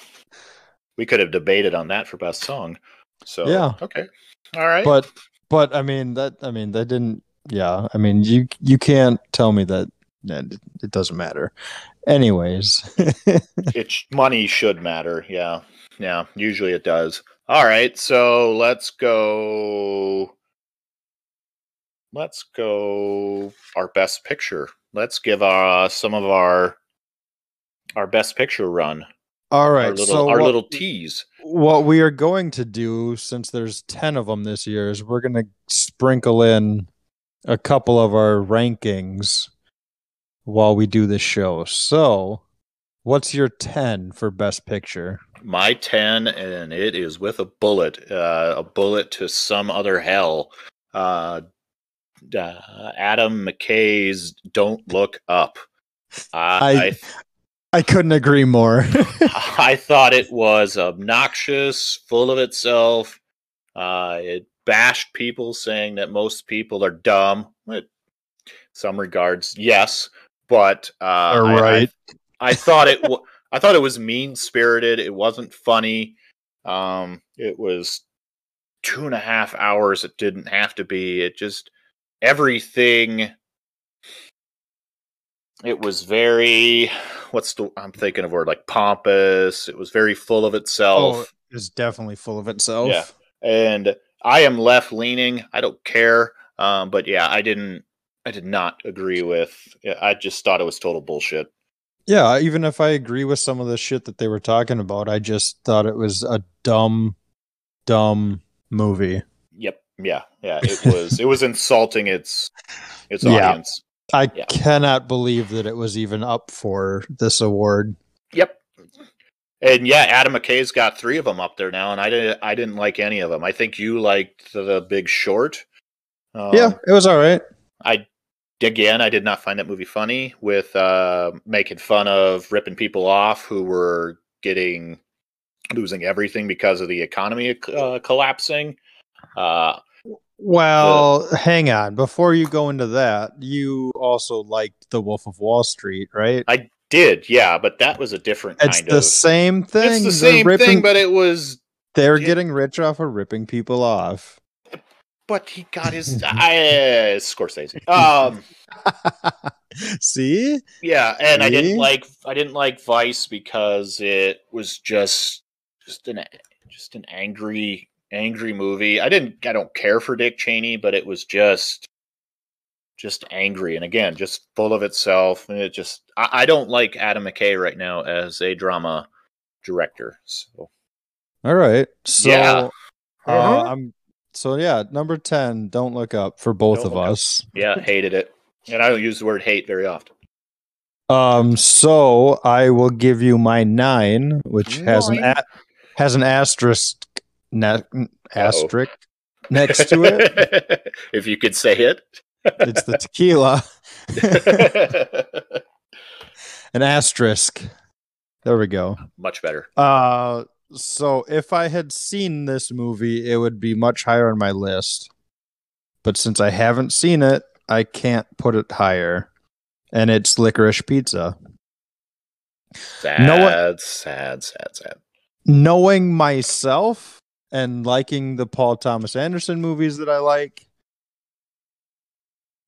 We could have debated on that for best song. So, Yeah. Okay. All right. but but I mean that I mean that didn't yeah, I mean you you can't tell me that it doesn't matter. Anyways, it sh- money should matter. Yeah. Yeah. Usually it does. All right. So let's go. Let's go our best picture. Let's give uh, some of our our best picture run. all right. our little so our what- little tease. what we are going to do since there's 10 of them this year is we're going to sprinkle in a couple of our rankings while we do this show so what's your 10 for best picture My ten, and it is with a bullet. Uh, a bullet to some other hell. Uh, uh, Adam McKay's "Don't Look Up." I, i couldn't agree more I I thought it was obnoxious, full of itself. Uh, it bashed people, saying that most people are dumb. In some regards, yes, but uh, All I- I- I, thought it. wa- I thought it was mean spirited. It wasn't funny. Um, it was two and a half hours. It didn't have to be. It just everything. It was very. What's the? I'm thinking of word like pompous. It was very full of itself. oh it's definitely full of itself Yeah. and I am left leaning. I don't care. Um, but yeah, I didn't. I did not agree with. I just thought it was total bullshit. Yeah even if i agree with some of the shit that they were talking about i just thought it was a dumb dumb movie Yep. Yeah. Yeah. It was. it was insulting its its Yeah. audience. i Yeah. cannot believe that it was even up for this award Yep. And yeah, Adam McKay's got three of them up there now, and I didn't. I didn't like any of them. I think you liked the, Big Short. Um, yeah it was all right I again, I did not find that movie funny with uh, making fun of ripping people off who were getting losing everything because of the economy uh, collapsing. Uh, Well, hang on. Before you go into that, you also liked The Wolf of Wall Street, right? I did, yeah, but that was a different It's kind the of. same thing. it's the same ripping- thing, but it was. they're yeah. getting rich off of ripping people off. But he got his. I, Scorsese. Um. See? Yeah, and I didn't like I didn't like Vice because it was just just an just an angry angry movie. I didn't I don't care for Dick Cheney, but it was just just angry and again just full of itself and it just I, I don't like Adam McKay right now as a drama director. So All right. So Yeah. uh, Uh-huh. I'm so yeah, number 10, don't look up for both Don't of Look Up. us. yeah, hated it. And I don't use the word hate very often. Um so I will give you my 9, which has an a- has an asterisk ne- asterisk next to it. if you could say it. It's the tequila. an asterisk. There we go. Much better. Uh so if I had seen this movie, it would be much higher on my list. But since I haven't seen it, I can't put it higher. And it's licorice pizza. Sad, No one- sad, sad, sad. Knowing myself and liking the Paul Thomas Anderson movies that I like,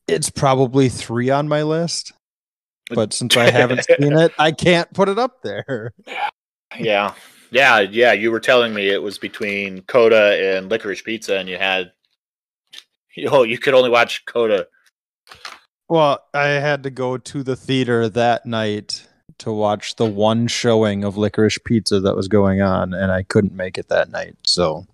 it's probably three on my list. But since I haven't seen it, I can't put it up there. Yeah, yeah, yeah. You were telling me it was between Coda and Licorice Pizza, and you had, you know, you could only watch Coda. Well, I had to go to the theater that night to watch the one showing of Licorice Pizza that was going on, and I couldn't make it that night. So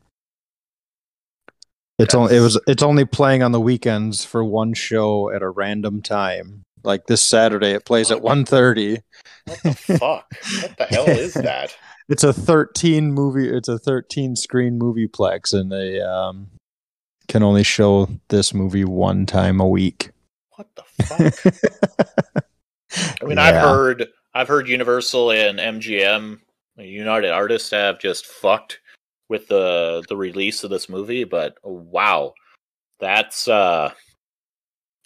it's only it was it's only playing on the weekends for one show at a random time. Like this Saturday, it plays at 1.30. What the fuck? What the hell is that? It's a thirteen movie. It's a thirteen screen movieplex, and they um, can only show this movie one time a week. What the fuck? I mean, I've heard, I've heard Universal and MGM, United Artists, have just fucked with the the release of this movie, but wow, that's uh,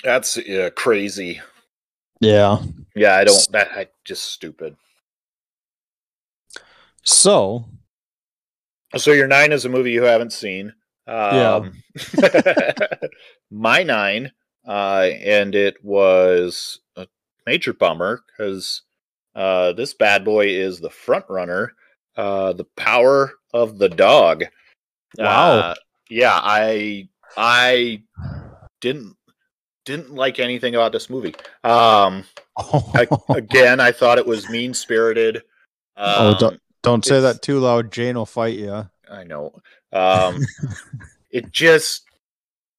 that's uh, crazy. Yeah. Yeah, I don't. That I just stupid. So So your nine is a movie you haven't seen. Um, my nine, uh, and it was a major bummer because uh, this bad boy is the front runner. Uh, the power of the dog. Wow. Uh, yeah, I I didn't didn't like anything about this movie. Um, I, again, I thought it was mean spirited. Oh, Um, don't- Don't say that too loud. Jane will fight you. I know. Um, it just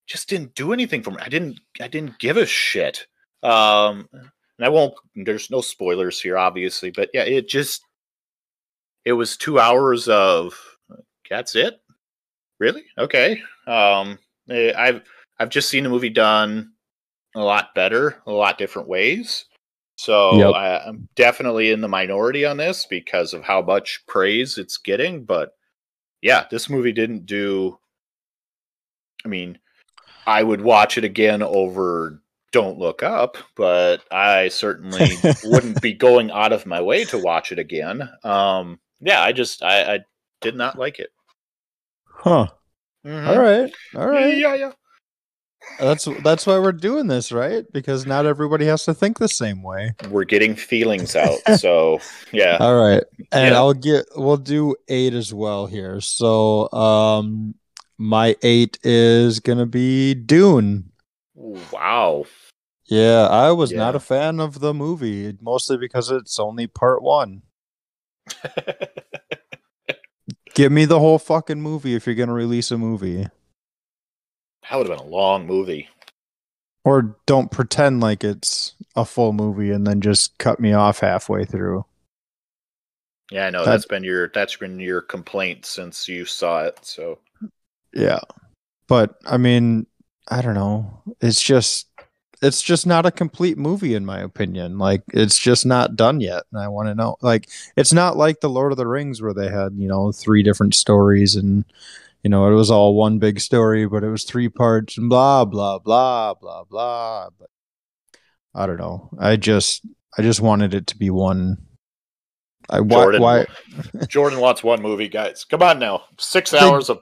just didn't do anything for me. I didn't I didn't give a shit. Um, and I won't. There's no spoilers here, obviously, but yeah, it just it was two hours of that's it. Really? Okay. Um, eh, I've I've just seen the movie done a lot better, a lot different ways. So Yep. I, I'm definitely in the minority on this because of how much praise it's getting. But yeah, this movie didn't do. I mean, I would watch it again over Don't Look Up, but I certainly wouldn't be going out of my way to watch it again. Um, yeah, I just I, I did not like it. Huh. Mhm. All right. All right. Yeah, yeah. That's that's why we're doing this, right? Because not everybody has to think the same way. We're getting feelings out. So yeah. All right. And Yeah. I'll get we'll do 8 as well here. So, um my 8 is going to be Dune. Wow. Yeah, I was not a fan of the movie, mostly because it's only part 1. Give me the whole fucking movie if you're going to release a movie. That would have been a long movie. Or don't pretend like it's a full movie and then just cut me off halfway through. Yeah, I know That- that's been your that's been your complaint since you saw it. So Yeah. But I mean, I don't know. It's just it's just not a complete movie in my opinion. Like it's just not done yet. And I want to know like it's not like the Lord of the Rings where they had, you know, three different stories and you know, it was all one big story, but it was three parts and blah blah blah blah blah. But I don't know. I just I just wanted it to be one. I why, Jordan, why Jordan wants one movie, guys. Come on now, six hours of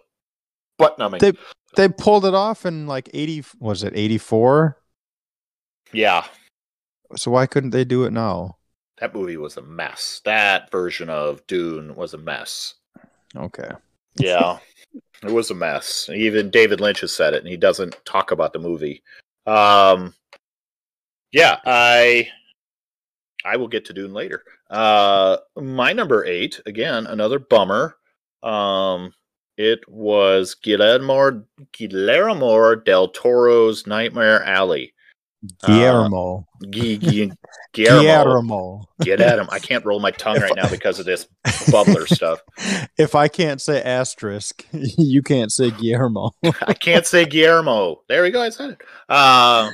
butt numbing. They- they pulled it off in like eighty was it eighty four? yeah, So why couldn't they do it now? that movie was a mess. That version of Dune was a mess. Okay. Yeah, it was a mess. Even David Lynch has said it, and he doesn't talk about the movie. Um, yeah, I I will get to Dune later. Uh, my number eight, again, another bummer. Um, it was Guillermo Guillermo del Toro's Nightmare Alley. Uh, Guillermo. Gu- Gu- Guillermo. Guillermo. Get at him. I can't roll my tongue right now because of this bubbler stuff. If I can't say asterisk, you can't say Guillermo. I can't say Guillermo. There we go. I said it. Uh,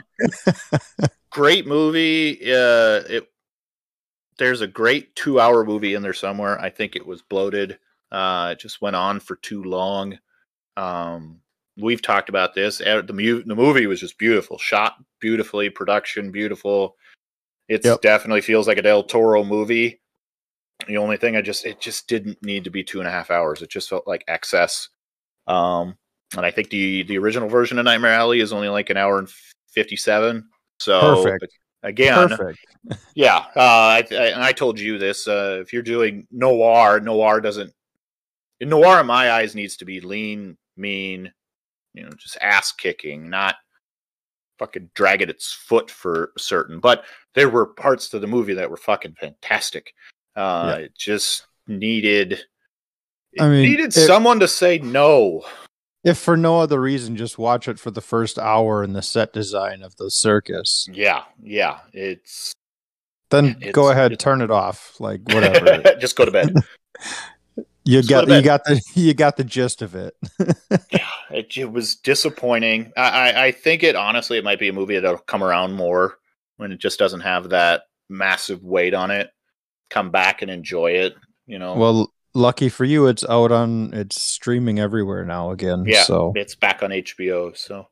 great movie. Uh, it there's a great two hour movie in there somewhere. I think it was bloated. Uh, it just went on for too long. Um, we've talked about this. Uh, The, mu- the movie was just beautiful, shot beautifully, production beautiful. It Yep. definitely feels like a Del Toro movie. The only thing I just it just didn't need to be two and a half hours. It just felt like excess. Um, and I think the the original version of Nightmare Alley is only like an hour and fifty seven. So Perfect. again, Perfect. yeah. Uh, I, I, I told you this. Uh, if you're doing noir, noir doesn't. Noir, in my eyes, needs to be lean, mean, you know, just ass kicking, not fucking dragging its foot for certain. But there were parts to the movie that were fucking fantastic. Uh, It just needed. It I mean, needed it- someone to say no. If for no other reason, just watch it for the first hour in the set design of the circus. Yeah, yeah. It's Then It's- go ahead, turn it off. Like whatever. just go to bed. you got you got the you got the gist of it. yeah, it, it was disappointing. I, I, I think it honestly it might be a movie that'll come around more when it just doesn't have that massive weight on it. Come back and enjoy it. You know. well, lucky for you, it's out on it's streaming everywhere now again. yeah, So it's back on HBO. So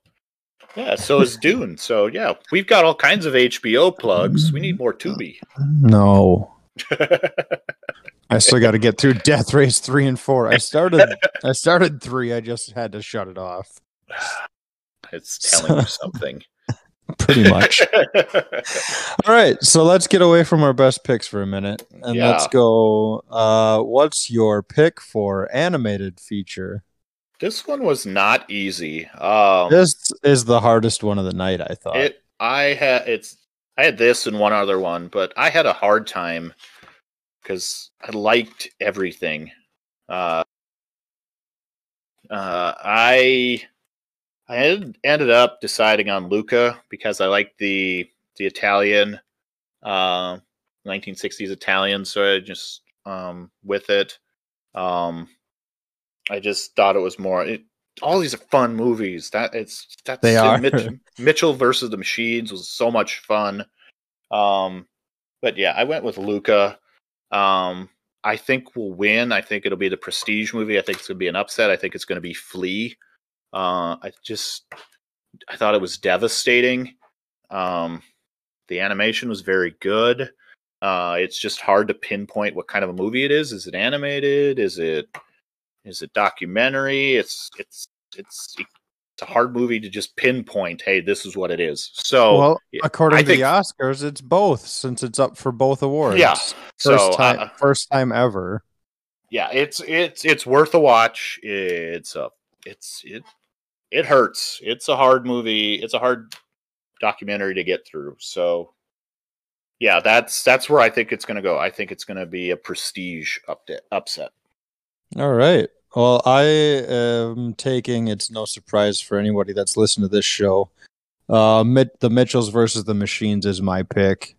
yeah, so is Dune. So yeah, we've got all kinds of HBO plugs. We need more Tubi. no. I still got to get through Death Race three and four. I started, I started three. I just had to shut it off. it's telling you something. Pretty much. All right, so let's get away from our best picks for a minute, and Yeah. let's go. Uh, what's your pick for animated feature? this one was not easy. Um, This is the hardest one of the night. I thought. It I had it's I had this and one other one, but I had a hard time because I liked everything. Uh, uh, I I had ended up deciding on Luca because I liked the the Italian, uh, 1960s Italian. So I just um, with it. Um, I just thought it was more. It, all these are fun movies. That it's that's They are. Mitch, Mitchell versus the Machines was so much fun. Um, but yeah, I went with Luca. Um, I think we'll win. I think it'll be the prestige movie. I think it's gonna be an upset. I think it's gonna be Flee. Uh, I just I thought it was devastating. Um, the animation was very good. Uh, it's just hard to pinpoint what kind of a movie it is. Is it animated? Is it is it documentary? It's it's it's it's a hard movie to just pinpoint. Hey, this is what it is. So well, according I to think- the Oscars, it's both since it's up for both awards. yeah. first So time, uh, first time ever. yeah, it's it's it's worth a watch. It's a it's it it hurts. It's a hard movie. It's a hard documentary to get through. So yeah, that's that's where I think it's going to go. I think it's going to be a prestige update upset. All right. Well, I am taking. It's no surprise for anybody that's listened to this show. Uh, the Mitchells versus the Machines is my pick.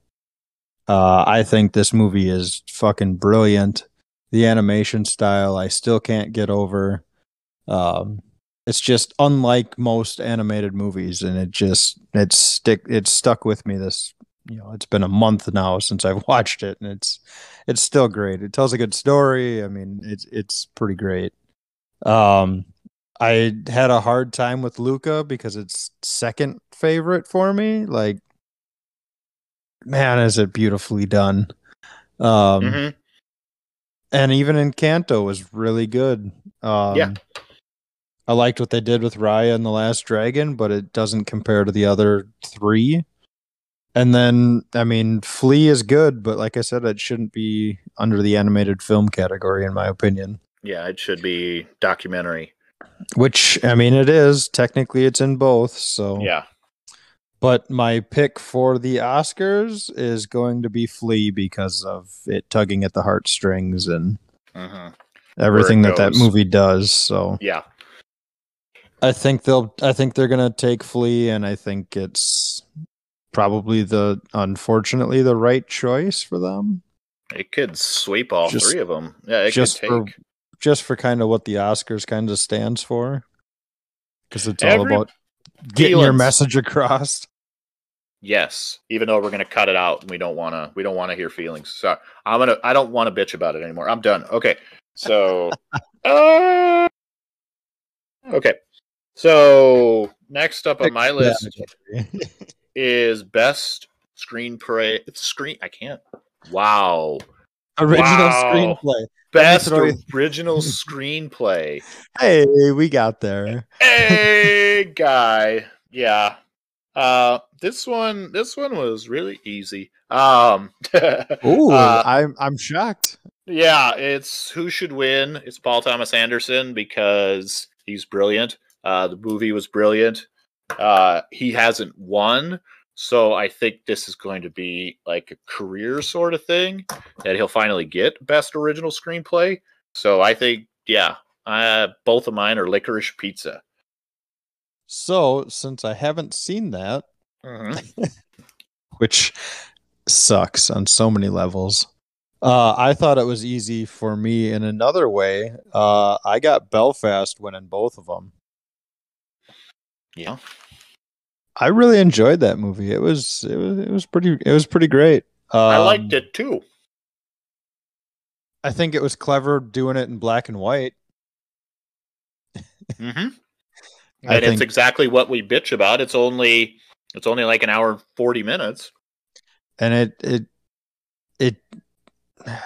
Uh, I think this movie is fucking brilliant. The animation style, I still can't get over. Um, it's just unlike most animated movies, and it just it's stick it's stuck with me. This you know, it's been a month now since I've watched it, and it's it's still great. It tells a good story. I mean, it's it's pretty great. Um, I had a hard time with Luca because it's second favorite for me. Like, man, is it beautifully done. Um, Mhm. and even Encanto was really good. Um, Yeah. I liked what they did with Raya and the Last Dragon, but it doesn't compare to the other three. And then, I mean, Flee is good, but like I said, it shouldn't be under the animated film category, in my opinion. Yeah, it should be documentary. Which, I mean, it is. Technically, it's in both. So, Yeah. But my pick for the Oscars is going to be Flee because of it tugging at the heartstrings and hmm everything that that movie does. So, Yeah. I think they'll. I think they're gonna take Flee, and I think it's probably the unfortunately the right choice for them, It could sweep all Just- three of them. Yeah, it just could for take. Just for kind of what the Oscars kind of stands for, because it's all Every- about getting your message across. Yes, even though we're gonna cut it out and we don't want to, we don't want to hear feelings. So I'm gonna, I don't want to bitch about it anymore. I'm done. Okay, so, uh, okay, so next up on my list is best screenplay. Screen, I can't. Wow, Original Wow. screenplay. best original screenplay. Hey, we got there. hey guy yeah uh this one this one was really easy um Ooh, Uh, I'm I'm shocked. yeah it's who should win it's paul thomas anderson because he's brilliant uh the movie was brilliant uh he hasn't won so i think this is going to be like a career sort of thing that he'll finally get best original screenplay so i think yeah uh both of mine are licorice pizza So, since I haven't seen that, Mhm. which sucks on so many levels. Uh, I thought it was easy for me in another way. Uh, I got Belfast winning both of them. Yeah. I really enjoyed that movie. It was it was it was pretty it was pretty great. Um, I liked it too. I think it was clever doing it in black and white. Mm-hmm. And it's exactly what we bitch about. It's only it's only like an hour and forty minutes. and it it it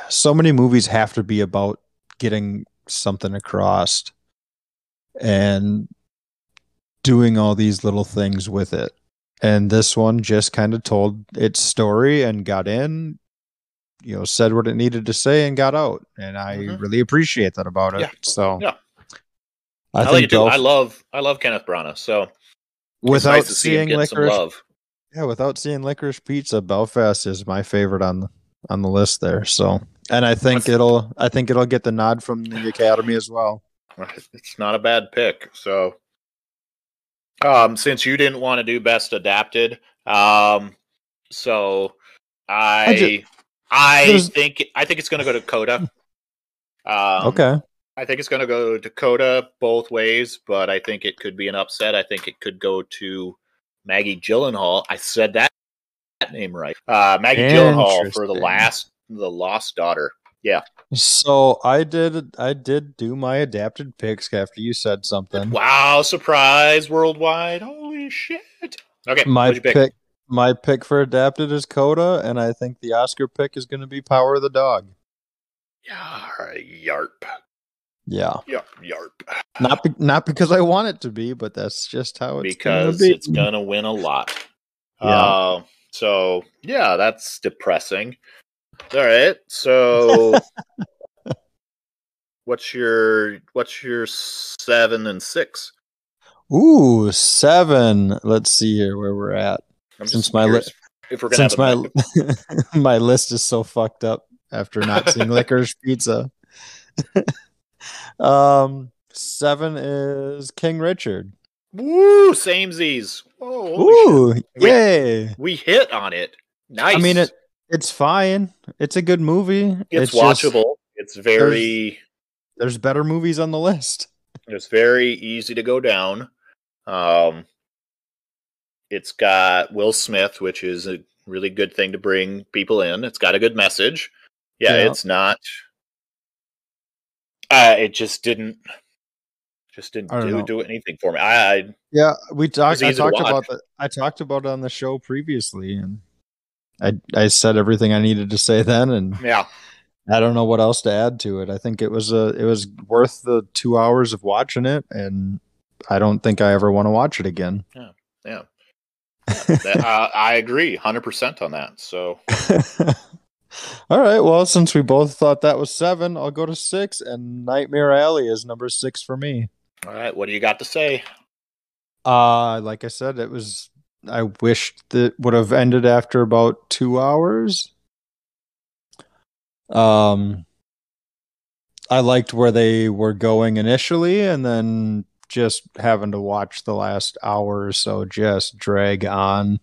so many movies have to be about getting something across and doing all these little things with it and this one just kind of told its story and got in you know said what it needed to say and got out and i Mhm. really appreciate that about it Yeah. so Yeah. i, I, think like it I love I love Kenneth Branagh. So it's without nice to see him seeing get some licorice love. Yeah, without seeing Licorice Pizza, Belfast is my favorite on the on the list there. So, and I think That's- it'll I think it'll get the nod from the Academy as well. It's not a bad pick. So, um, since you didn't want to do best adapted, um, so I I, ju- there's- think I think it's going to go to Coda. Um, okay, I think it's going to go to Dakota both ways, but I think it could be an upset. I think it could go to Maggie Gyllenhaal. I said that, that name right. Uh, Maggie Gyllenhaal for the last, the Lost Daughter. So I did I did do my adapted picks after you said something. Wow! Surprise worldwide! Holy shit! Okay, My you pick? my pick for adapted is Coda, and I think the Oscar pick is going to be Power of the Dog. Yar, yarp, Yeah, yarp, yarp. not be- not because I want it to be, but that's just how it's gonna because be. it's gonna win a lot. Yeah. Uh, so yeah, that's depressing. All right, so what's your what's your seven and six? Ooh, seven. Let's see here where we're at. I'm Since my li- curious if we're since my my list is so fucked up after not seeing licorice pizza. um, seven is King Richard. woo samesies. Oh, holy shit. Ooh, We- yay! we hit on it. Nice. I mean it. It's fine. It's a good movie. It's, just- watchable. it's very there's better movies on the list. It's very easy to go down. Um, it's got Will Smith, which is a really good thing to bring people in. It's got a good message. Yeah, Yeah. it's not. Uh, it just didn't. Just didn't do, know. do anything for me. I, I Yeah, we talked. I talked about that. I talked about it on the show previously, and I I said everything I needed to say then, and yeah, I don't know what else to add to it. I think it was a it was worth the two hours of watching it, and I don't think I ever want to watch it again. yeah. That, uh, I agree, hundred percent on that. So All right. Well, since we both thought that was seven, I'll go to six, and Nightmare Alley is number six for me. all right, what do you got to say? Uh, like I said, it was. I wished that would have ended after about two hours. Um, I liked where they were going initially, and then just having to watch the last hour or so just drag on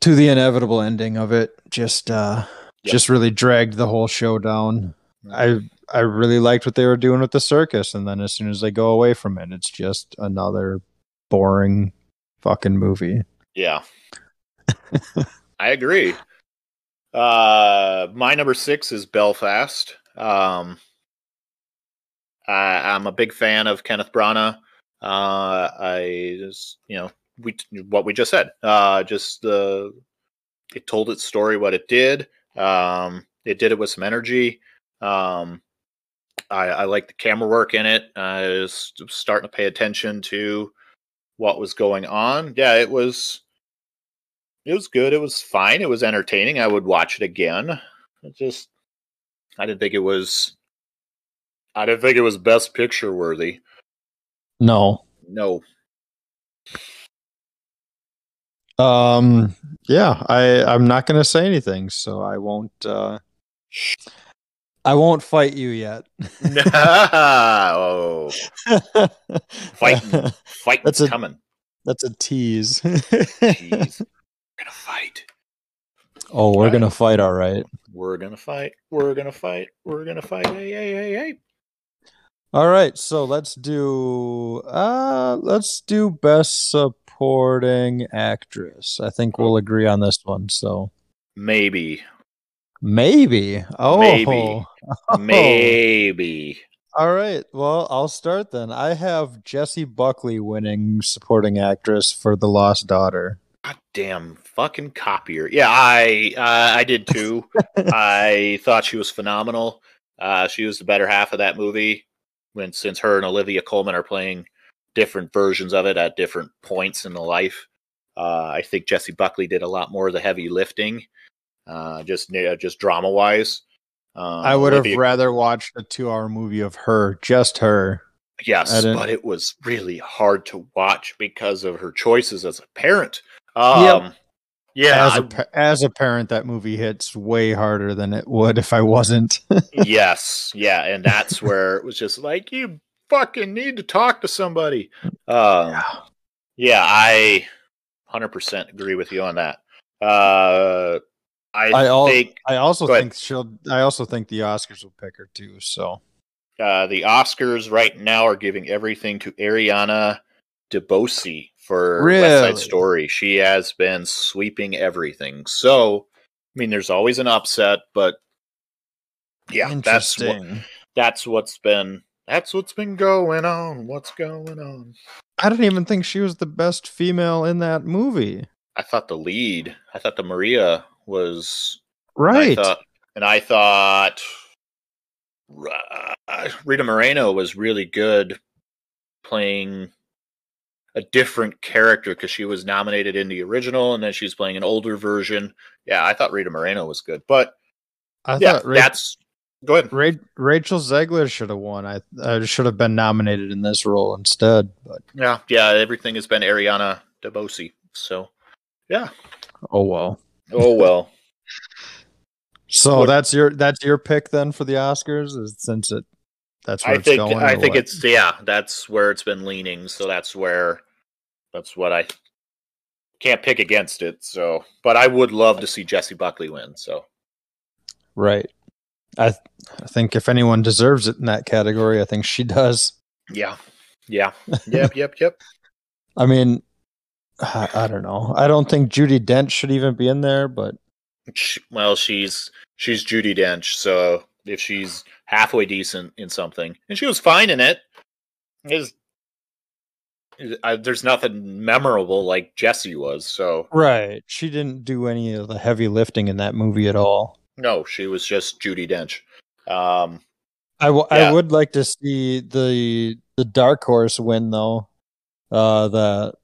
to the inevitable ending of it. Just, uh, Yep. just really dragged the whole show down. I I really liked what they were doing with the circus, and then as soon as they go away from it, it's just another boring fucking movie. Yeah. I agree. Uh my number six is Belfast. Um I, I'm a big fan of Kenneth Branagh. Uh I just you know, we what we just said. Uh just uh it told its story what it did. Um it did it with some energy. Um I, I like the camera work in it. Uh, I was starting to pay attention to what was going on. Yeah, it was it was good. It was fine. It was entertaining. I would watch it again. It just I didn't think it was I didn't think it was best picture worthy. No. No. Um yeah, I I'm not going to say anything, so I won't uh I won't fight you yet. oh, Fighting. fight That's is a- coming. That's a tease. We're gonna fight. oh, we're Right. going to fight all right. We're gonna fight. We're gonna fight. We're gonna fight. Hey, hey, hey, hey. All right, so let's do uh let's do best supporting actress. I think we'll agree on this one. So Maybe. Maybe. Oh. Maybe. Maybe. All right. Well, I'll start then. I have Jessie Buckley winning supporting actress for The Lost Daughter. God damn fucking copier. Yeah, I uh, I did too. I thought she was phenomenal. Uh, she was the better half of that movie. When since her and Olivia Colman are playing different versions of it at different points in the life. Uh, I think Jessie Buckley did a lot more of the heavy lifting, uh, just uh, just drama wise. Um, I would have rather watched a two-hour movie of her, just her. Yes, but it was really hard to watch because of her choices as a parent. Um, Yeah, as a I- as a parent, that movie hits way harder than it would if I wasn't. yes, yeah, and that's where it was just like you fucking need to talk to somebody. Um, yeah, I hundred percent agree with you on that. Uh, I, I al- think I also think she'll. I also think the Oscars will pick her too. So uh, the Oscars right now are giving everything to Ariana DeBose for West Side Story. She has been sweeping everything. So, I mean, there's always an upset, but yeah, that's what, that's what's been that's what's been going on. What's going on? I didn't even think she was the best female in that movie. I thought the lead, I thought the Maria was Right. I thought, and I thought uh, Rita Moreno was really good playing a different character because she was nominated in the original and then she's playing an older version. Yeah, I thought Rita Moreno was good, but I yeah, thought Ra- that's go ahead. Ra- Rachel Zegler should have won. I, I should have been nominated in this role instead. But Yeah, yeah, everything has been Ariana DeBose. So, yeah. oh well. Oh well. So What- that's your that's your pick then for the Oscars, since it that's where I it's think going. I think what? it's yeah, that's where it's been leaning. So that's where that's what I can't pick against it. So, but I would love to see Jessie Buckley win. So, right. I th- I think if anyone deserves it in that category, I think she does. yeah, yeah, yep, yep, yep. I mean, I, I don't know. I don't think Judi Dench should even be in there, but Well, she's she's Judi Dench, so if she's halfway decent in something, and she was fine in it, is there's nothing memorable like Jessie was. So Right. She didn't do any of the heavy lifting in that movie at all. no, she was just Judi Dench. Um, I, w- Yeah. I would like to see the the dark horse win though. Uh, the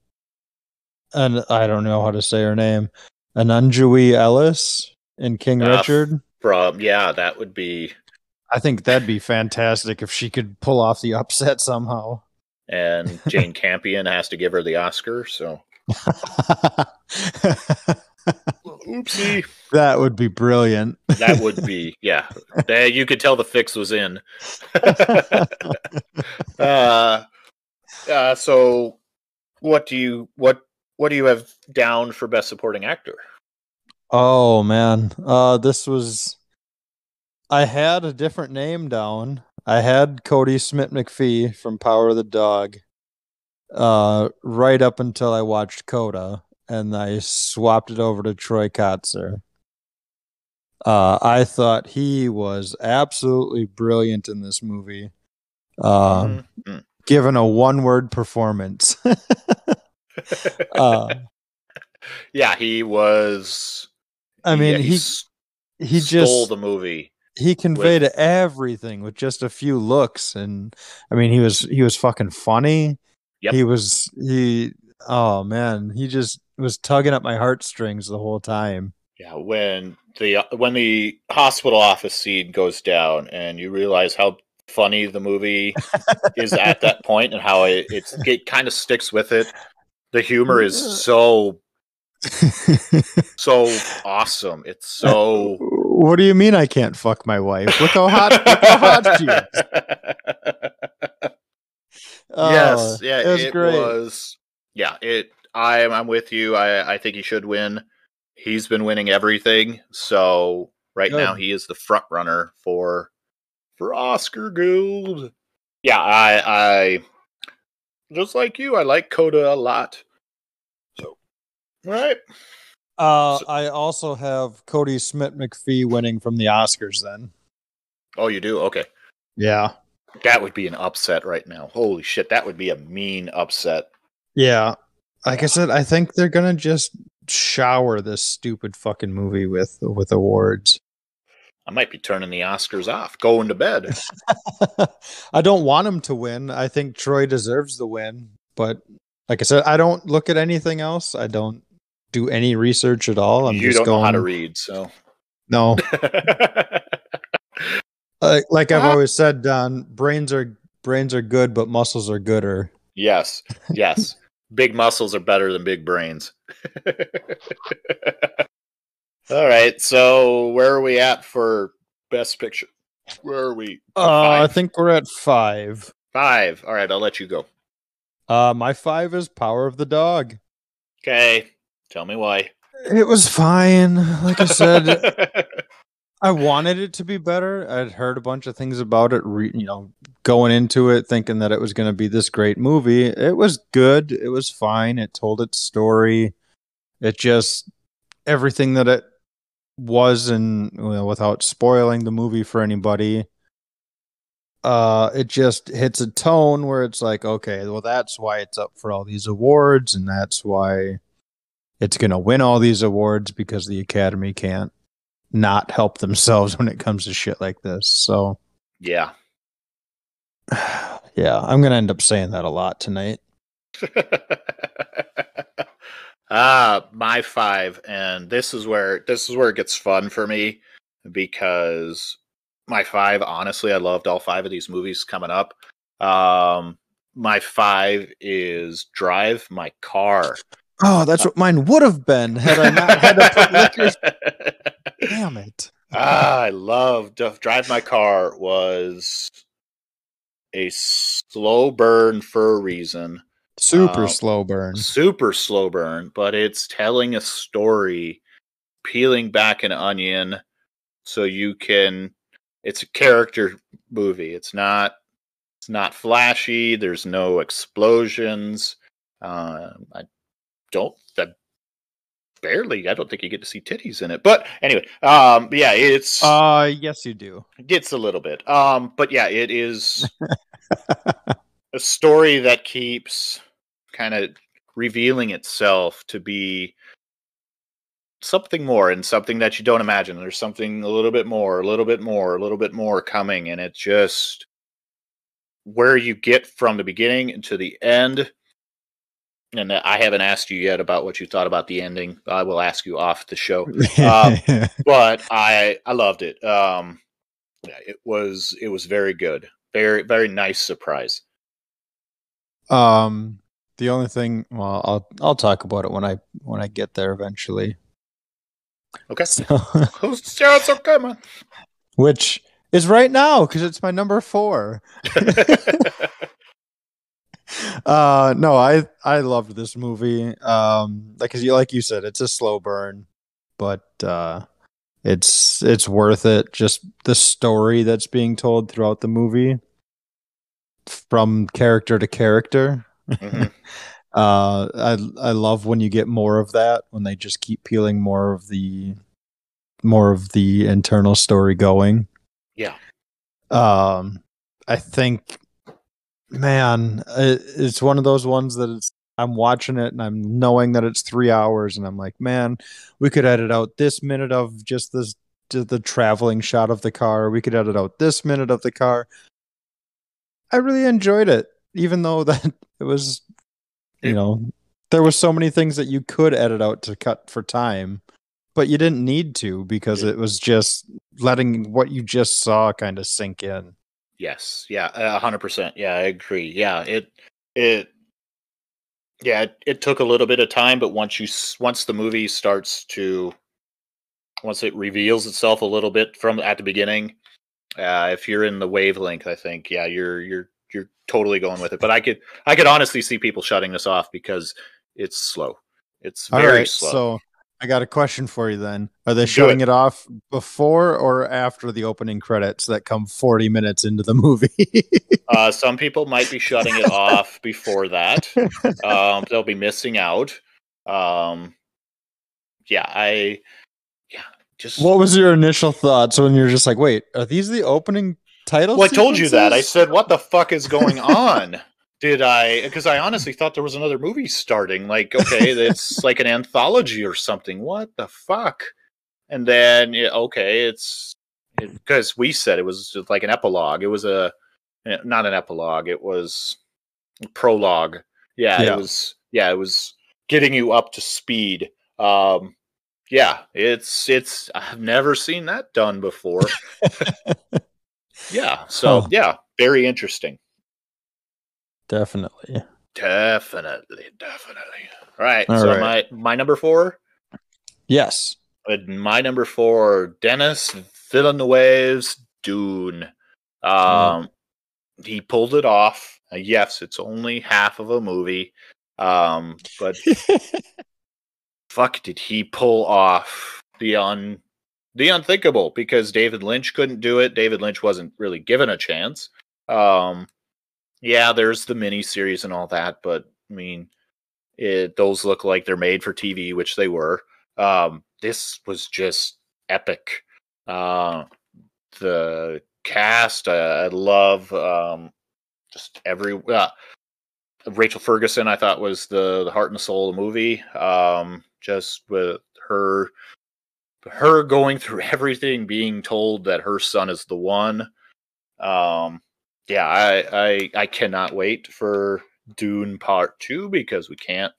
and I don't know how to say her name, Aunjanue Ellis in King Ah, Richard. from yeah, that would be I think that'd be fantastic if she could pull off the upset somehow. and Jane Campion has to give her the Oscar. So oopsie, that would be brilliant. that would be yeah. There you could tell the fix was in. uh, uh, so what do you what what do you have down for best supporting actor? Oh man, uh, this was. I had a different name down. I had Kodi Smit-McPhee from Power of the Dog. Uh, right up until I watched Coda, and I swapped it over to Troy Kotsur. Uh, I thought he was absolutely brilliant in this movie. Um, Mhm. given a one-word performance. uh, yeah, he was. I mean, yeah, he s- he stole just the movie. he conveyed everything with just a few looks and i mean he was he was fucking funny Yep. he was he oh man he just was tugging at my heartstrings the whole time Yeah, when the when the hospital office scene goes down, and you realize how funny the movie is at that point, and how it it's, it kind of sticks with it. The humor is so so awesome. It's uh, so what do you mean i can't fuck my wife look how hot look how hot she is Oh, yes, yeah, it was great was. Yeah, it. I'm I'm with you. I I think he should win. He's been winning everything, so right now he is the front runner for for Oscar Gold. Yeah, I I just like you. I like Coda a lot. So, all right. uh So- i also have Kodi Smit-McPhee winning from the oscars then Oh, you do? Okay. yeah That would be an upset right now. Holy shit, that would be a mean upset. Yeah. Like I said, I think they're gonna just shower this stupid fucking movie with with awards. I might be turning the Oscars off, going to bed. I don't want him to win. I think Troy deserves the win, but like I said, I don't look at anything else. I don't do any research at all. I'm you just don't going. know how to read, so. No, like, like I've Ah. always said, Don. Brains are brains are good, but muscles are gooder. yes, yes. big muscles are better than big brains. All right, so where are we at for best picture? Where are we? Uh, I think we're at five. Five. All right, I'll let you go. Uh, my five is Power of the Dog. Okay, tell me why. It was fine. Like I said, I wanted it to be better. I'd heard a bunch of things about it, re- you know, going into it thinking that it was going to be this great movie. It was good. It was fine. It told its story. It just everything that it was and you know, without spoiling the movie for anybody uh it just hits a tone where it's like okay well that's why it's up for all these awards and that's why it's going to win all these awards because the academy can't not help themselves when it comes to shit like this so yeah. yeah i'm going to end up saying that a lot tonight ah, my five, and this is where this is where it gets fun for me because my five, honestly, I loved all five of these movies coming up. Um, my five is Drive My Car. oh that's what mine would have been had i not had to put liquor damn it ah, I love Drive My Car was a slow burn for a reason. Super Um, slow burn super slow burn, but it's telling a story, peeling back an onion so you can it's a character movie. It's not it's not flashy, there's no explosions. Uh, I don't that barely I don't think you get to see titties in it. But anyway, um yeah, it's uh yes you do gets a little bit. Um but yeah, it is a story that keeps kind of revealing itself to be something more and something that you don't imagine. There's something a little bit more, a little bit more, a little bit more coming, and it's just where you get from the beginning to the end. And I haven't asked you yet about what you thought about the ending. I will ask you off the show. Um, but I I loved it. Um, it was it was very good. Very very nice surprise. Um, the only thing, well, I'll I'll talk about it when I when I get there eventually. Okay. So, yeah, it's okay, man. which is right now because it's my number four. uh no i i loved this movie um like you like you said it's a slow burn but uh it's it's worth it just the story that's being told throughout the movie from character to character Mhm. uh i i love when you get more of that when they just keep peeling more of the more of the internal story going Yeah. um i think man it, it's one of those ones that it's i'm watching it and i'm knowing that it's three hours and i'm like man we could edit out this minute of just this just the traveling shot of the car we could edit out this minute of the car i really enjoyed it even though that it was you It- know there was so many things that you could edit out to cut for time but you didn't need to because Yeah. it was just letting what you just saw kind of sink in Yes, yeah, a hundred percent. Yeah, I agree. Yeah, it it yeah, it, it took a little bit of time, but once you once the movie starts to once it reveals itself a little bit from at the beginning, uh, if you're in the wavelength, I think yeah, you're you're you're totally going with it. But I could I could honestly see people shutting this off because it's slow. It's All very right, slow. so I got a question for you then. Are they Do shutting it. it. off before or after the opening credits that come 40 minutes into the movie? Uh, some people might be shutting it off before that. Um, they'll be missing out. Um, yeah, I, just. what was your initial thoughts when you're just like, wait, are these the opening titles? well, I told you that. I said, "What the fuck is going on?" Did I? Because I honestly thought there was another movie starting. Like, okay, it's like an anthology or something. What the fuck? And then, okay, it's because we said it was just like an epilogue. It was a eh, not an epilogue. It was a prologue. Yeah, Yeah. it was. Yeah, it was getting you up to speed. Um, yeah, it's it's. I've never seen that done before. yeah. So Huh. yeah, very interesting. Definitely. Definitely, definitely. All right. All so right. my my number four, Yes. my number four, Denis Villeneuve's Dune. Um, he pulled it off. Uh, yes, it's only half of a movie, um, but fuck, did he pull off the un the unthinkable? Because David Lynch couldn't do it. David Lynch wasn't really given a chance. Um, yeah, there's the mini series and all that, but I mean, it those look like they're made for TV, which they were. Um, this was just epic. Uh, the cast, I love um, just every. Uh, Rachel Ferguson, I thought was the the heart and the soul of the movie. Um, just with her, her going through everything, being told that her son is the one. Um, yeah, I I I cannot wait for Dune Part Two because we can't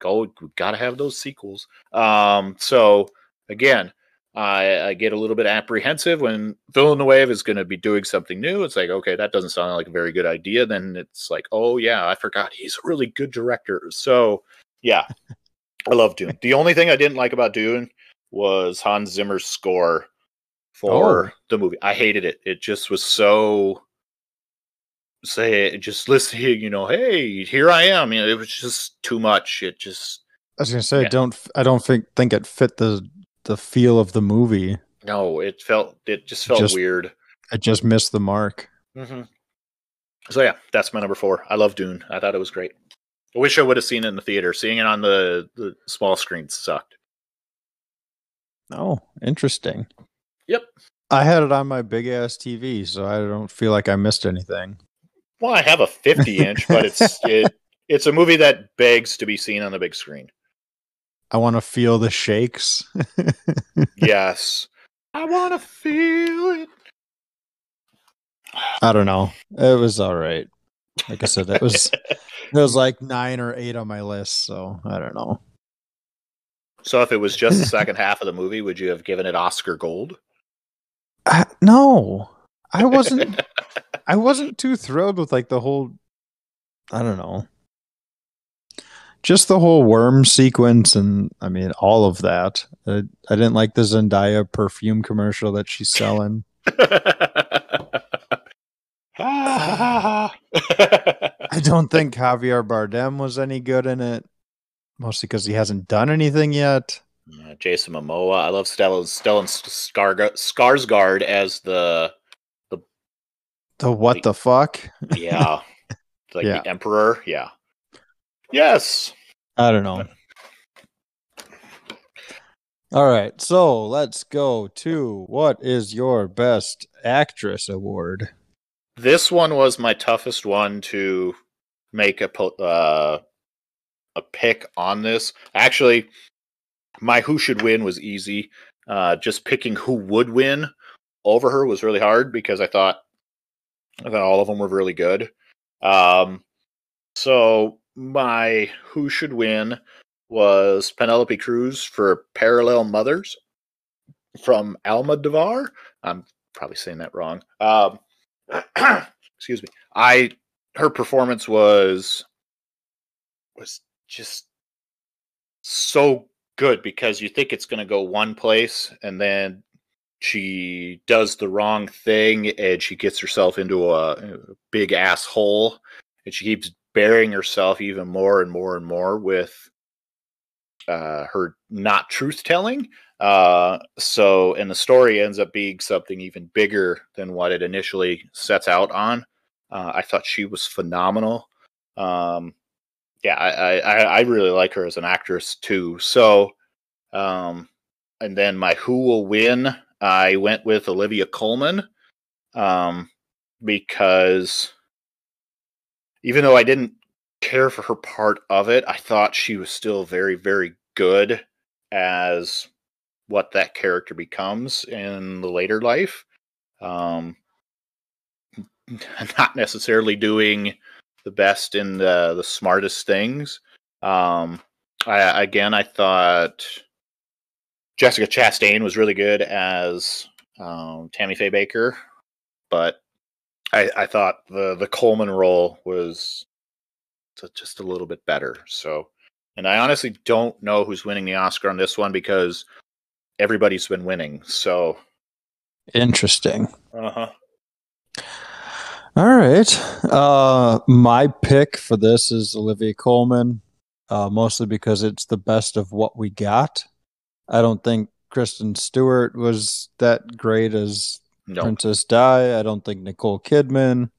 go. We got to have those sequels. Um, so again, I, I get a little bit apprehensive when Villeneuve is going to be doing something new. It's like, okay, that doesn't sound like a very good idea. Then it's like, oh yeah, I forgot he's a really good director. So yeah, I love Dune. The only thing I didn't like about Dune was Hans Zimmer's score for Oh. the movie. I hated it. It just was so say just listening, you know, hey, here I am. You know, it was just too much. It just I was gonna say, Yeah. don't I don't think think it fit the the feel of the movie. no, it felt it just felt Just- weird. It just missed the mark. hmm So yeah, that's my number four. I love Dune. I thought it was great. I wish I would have seen it in the theater. Seeing it on the, the small screen sucked. Oh, interesting. Yep. I had it on my big ass TV, so I don't feel like I missed anything. Well, I have a 50 inch, but it's it, it's a movie that begs to be seen on the big screen. I want to feel the shakes. Yes, I want to feel it. I don't know. It was all right. Like I said, it was it was like nine or eight on my list. So I don't know. So, if it was just the second half of the movie, would you have given it Oscar gold? I, no, I wasn't. I wasn't too thrilled with like the whole. I don't know. Just the whole worm sequence, and I mean all of that. I, I didn't like the Zendaya perfume commercial that she's selling. I don't think Javier Bardem was any good in it, mostly because he hasn't done anything yet. Uh, Jason Momoa. I love Stellan Stellan Skarga- Skarsgård as the The the what the fuck? yeah, like Yeah. the emperor. Yeah. Yes. I don't know. All right, so let's go to what is your best actress award? This one was my toughest one to make a uh, a pick on this. Actually, my who should win was easy. Uh, just picking who would win over her was really hard because I thought I thought all of them were really good. Um, so my who should win was Penelope Cruz for Parallel Mothers from Almodovar. I'm probably saying that wrong. Um, excuse me. I her performance was was just so good because you think it's going to go one place and then she does the wrong thing and she gets herself into a, a big asshole and she keeps burying herself even more and more and more with uh, her not truth telling. Uh, so, and the story ends up being something even bigger than what it initially sets out on. Uh, I thought she was phenomenal. Um, yeah, I, I, I really like her as an actress too. So, um, and then my who will win, I went with Olivia Colman, um, because even though I didn't care for her part of it, I thought she was still very, very good as what that character becomes in the later life. Um, not necessarily doing the best in the the smartest things. Um, I, again, I thought Jessica Chastain was really good as um, Tammy Faye Bakker, but I, I thought the the Colman role was just a little bit better. So, and I honestly don't know who's winning the Oscar on this one because everybody's been winning. So, Interesting. uh huh. All right. Uh, my pick for this is Olivia Colman, uh, mostly because it's the best of what we got. I don't think Kristen Stewart was that great as No, Princess Di. I don't think Nicole Kidman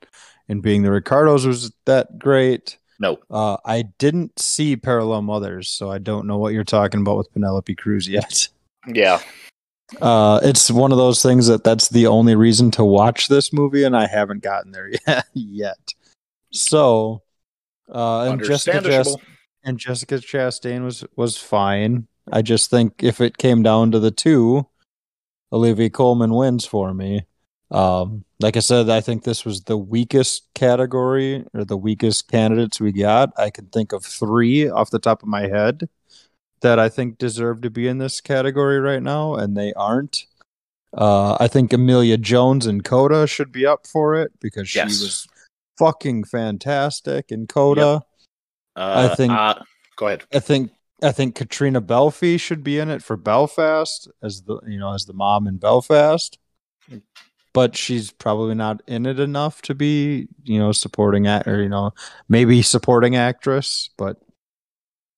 in Being the Ricardos was that great. No. Uh, I didn't see Parallel Mothers, so I don't know what you're talking about with Penelope Cruz yet. Yeah, Uh, it's one of those things that that's the only reason to watch this movie, and I haven't gotten there yet. yet. So, uh, and Jessica. Chast- and Jessica Chastain was was fine. I just think if it came down to the two, Olivia Colman wins for me. Um, like I said, I think this was the weakest category or the weakest candidates we got. I can think of three off the top of my head that I think deserve to be in this category right now, and they aren't. Uh, I think Emilia Jones and Coda should be up for it because she was fucking fantastic in Coda. Uh, I think- Uh, go ahead. I think I think Caitríona Balfe should be in it for Belfast as the you know as the mom in Belfast, but she's probably not in it enough to be you know supporting act or you know maybe supporting actress. But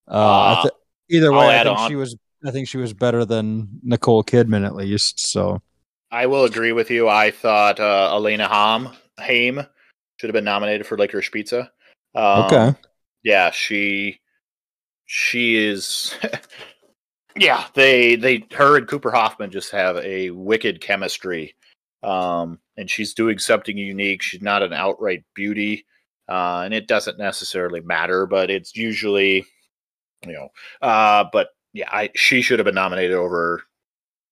uh, Uh, th- either I'll way, I think on. she was I think she was better than Nicole Kidman at least. So I will agree with you. I thought uh, Alana Ham Haim should have been nominated for Licorice Pizza. Um, okay, Yeah, she she is. yeah, they they her and Cooper Hoffman just have a wicked chemistry. Um, and she's doing something unique. She's not an outright beauty. uh, and it doesn't necessarily matter, but it's usually, you know, uh, but yeah, I she should have been nominated over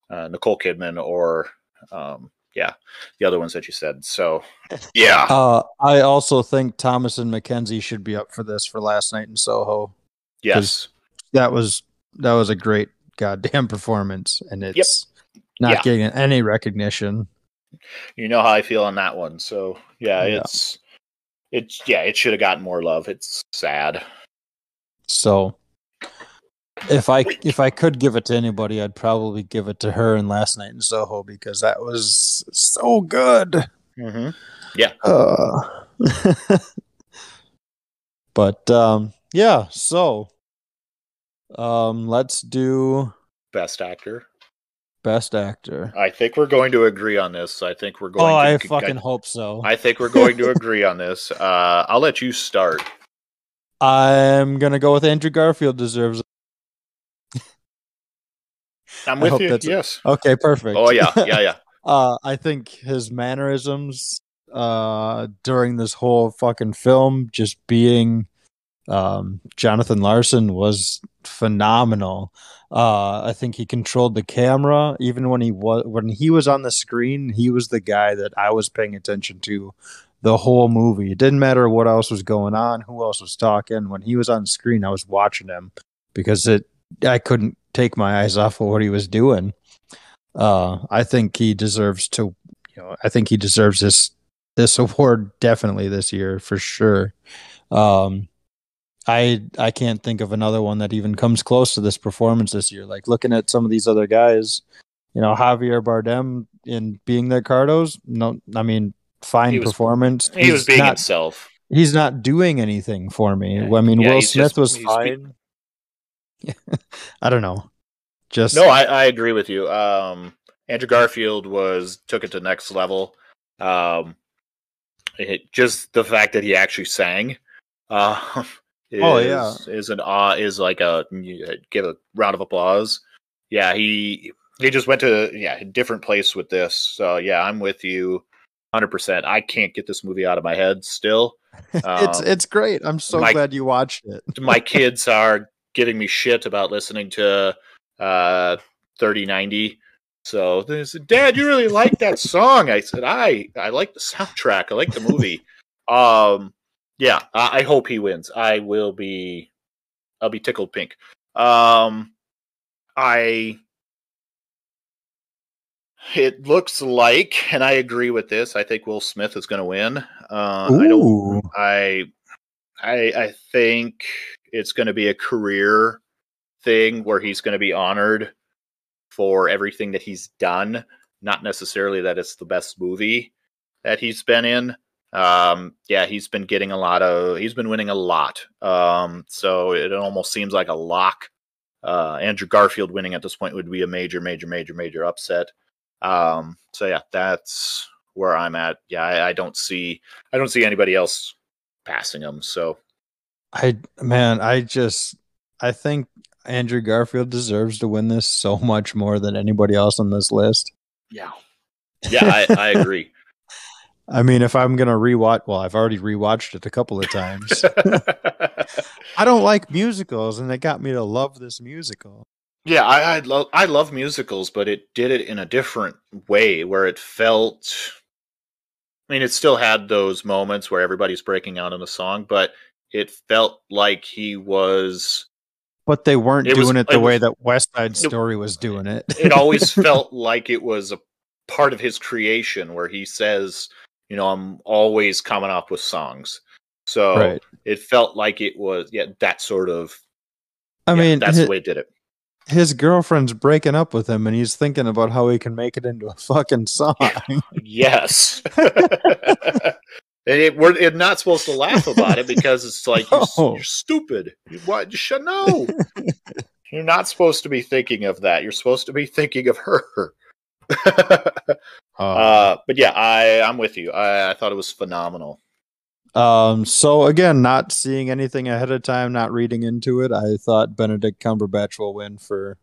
uh, Nicole Kidman or um, yeah, the other ones that you said. So yeah, Uh, I also think Thomasin McKenzie should be up for this for last night in Soho. yes, That was that was a great goddamn performance, and it's not Yeah. getting any recognition. You know how I feel on that one. So yeah, Yeah. it's it's yeah, it should have gotten more love. It's sad. So if I if I could give it to anybody, I'd probably give it to her in Last Night in Soho because that was so good. hmm Yeah. Uh, but um, yeah, so um, let's do Best actor. Best actor. I think we're going to agree on this. I think we're going. Oh, to, I fucking hope so. I think we're going to agree on this. Uh, I'll let you start. I'm gonna go with Andrew Garfield deserves. it. I'm with you. Yes. Okay, perfect. Oh yeah, yeah, yeah. Uh, I think his mannerisms uh, during this whole fucking film, just being um, Jonathan Larson, was phenomenal. Uh, I think he controlled the camera, even when he was when he was on the screen. He was the guy that I was paying attention to the whole movie. It didn't matter what else was going on, who else was talking. When he was on screen, I was watching him because it I couldn't take my eyes off of what he was doing. Uh, I think he deserves to, you know, I think he deserves this this award definitely this year for sure. Um, I I can't think of another one that even comes close to this performance this year. Like looking at some of these other guys, you know, Javier Bardem in Being the Ricardos. No, I mean, fine He was- performance. He was being not, himself. He's not doing anything for me. Yeah, I mean, yeah, Will Smith just- was he's fine. I don't know. Just No, I, I agree with you. Um, Andrew Garfield was took it to next level. Um, it, just the fact that he actually sang. Uh, is, Oh, yeah. is an awe is like a give a round of applause. Yeah, he he just went to yeah a different place with this. So yeah, I'm with you, hundred percent. I can't get this movie out of my head still. it's Um, it's great. I'm so my- glad you watched it. my kids are giving me shit about listening to uh 3090 so they said dad you really like that song i said i i like the soundtrack i like the movie um yeah I, I hope he wins i will be i'll be tickled pink um i it looks like and i agree with this i think will smith is going to win uh i don't Ooh. I I I think it's going to be a career thing where he's going to be honored for everything that he's done, not necessarily that it's the best movie that he's been in. Um, yeah, he's been getting a lot of he's been winning a lot. Um, so it almost seems like a lock. Uh, Andrew Garfield winning at this point would be a major, major, major, major upset. Um, so yeah, that's where I'm at. Yeah, I, I don't see I don't see anybody else passing him. So I man, I just I think Andrew Garfield deserves to win this so much more than anybody else on this list. yeah, yeah, I, I agree. I mean, if I'm gonna rewatch, well, I've already rewatched it a couple of times. I don't like musicals, and it got me to love this musical. yeah, I, I love I love musicals, but it did it in a different way where it felt. I mean, it still had those moments where everybody's breaking out in a song, but it felt like he was. But they weren't It doing it it the way was- that West Side Story was doing it. It always felt like it was a part of his creation, where he says, "You know, I'm always coming up with songs." So right. it felt like it was yeah that sort of. I yeah, mean, that's hi- the way it did it. his girlfriend's breaking up with him, and he's thinking about how he can make it into a fucking song. Yes. and it, we're it, not supposed to laugh about it because it's like No. are stupid. You, what? You know. you're not supposed to be thinking of that. You're supposed to be thinking of her. uh, but yeah, I I'm with you. I, I thought it was phenomenal. Um, so again, not seeing anything ahead of time, not reading into it, I thought Benedict Cumberbatch will win for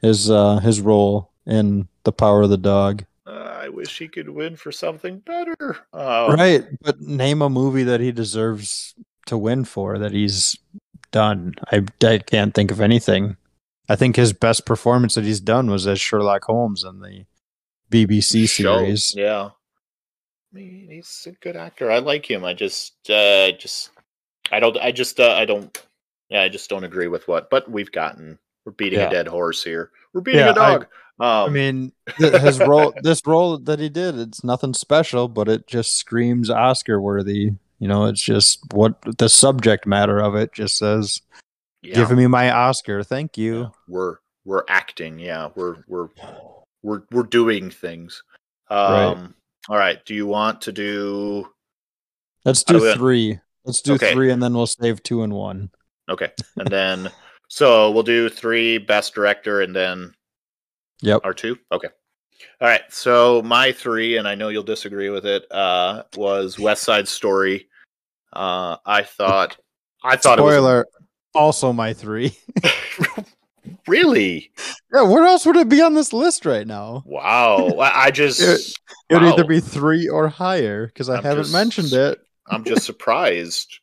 his uh his role in The Power of the Dog. Uh, I wish he could win for something better. Um, right, but name a movie that he deserves to win for that he's done. I, I can't think of anything. I think his best performance that he's done was as Sherlock Holmes in the BBC show, series. Yeah. I mean, he's a good actor. I like him. I just, uh, just, I don't, I just, uh, I don't, yeah, I just don't agree with what. But we've gotten, we're beating Yeah. a dead horse here. We're beating Yeah, a dog. I um, mean, his role, this role that he did, it's nothing special, but it just screams Oscar worthy. You know, it's just what the subject matter of it just says, yeah, "Give me my Oscar, thank you." yeah, we're we're acting. Yeah, we're we're we're we're doing things. Um, All right. Do you want to do? Let's do do three. Let's do Okay. three, and then we'll save two and one. Okay, and then so we'll do three best director, and then Yep. Or two? Okay. All right. So my three, and I know you'll disagree with it, uh, was West Side Story. Uh, I thought, I thought Spoiler. Also, my three. really yeah, where else would it be on this list right now? wow. I, just, It- would either be three or higher because I I'm haven't just- mentioned it. I'm just surprised.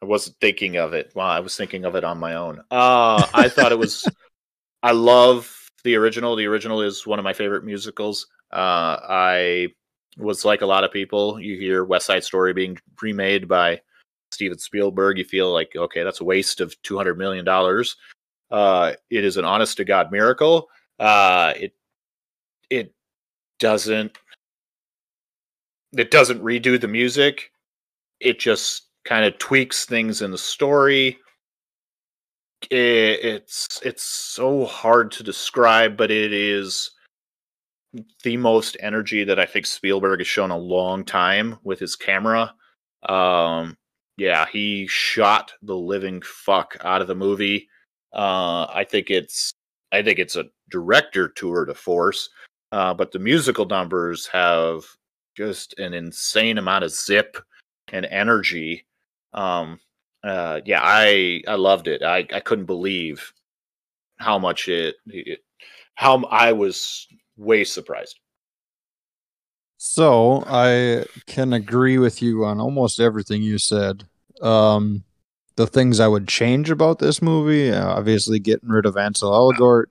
I wasn't thinking of it. Wow, I was thinking of it on my own. Uh, I thought it was. I love the original. The original is one of my favorite musicals. Uh, I was like a lot of people. You hear West Side Story being remade by Steven Spielberg. You feel like okay, that's a waste of two hundred million dollars. Uh, it is an honest to god miracle. Uh, it it doesn't it doesn't redo the music it just kind of tweaks things in the story I- it's it's so hard to describe but it is the most energy that i think spielberg has shown a long time with his camera um yeah he shot the living fuck out of the movie uh i think it's i think it's a director tour de force uh but the musical numbers have just an insane amount of zip and energy. Um, uh, yeah, I I loved it. I I couldn't believe how much it, it how I was way surprised. So I can agree with you on almost everything you said. Um, the things I would change about this movie, uh, obviously getting rid of Ansel Elgort.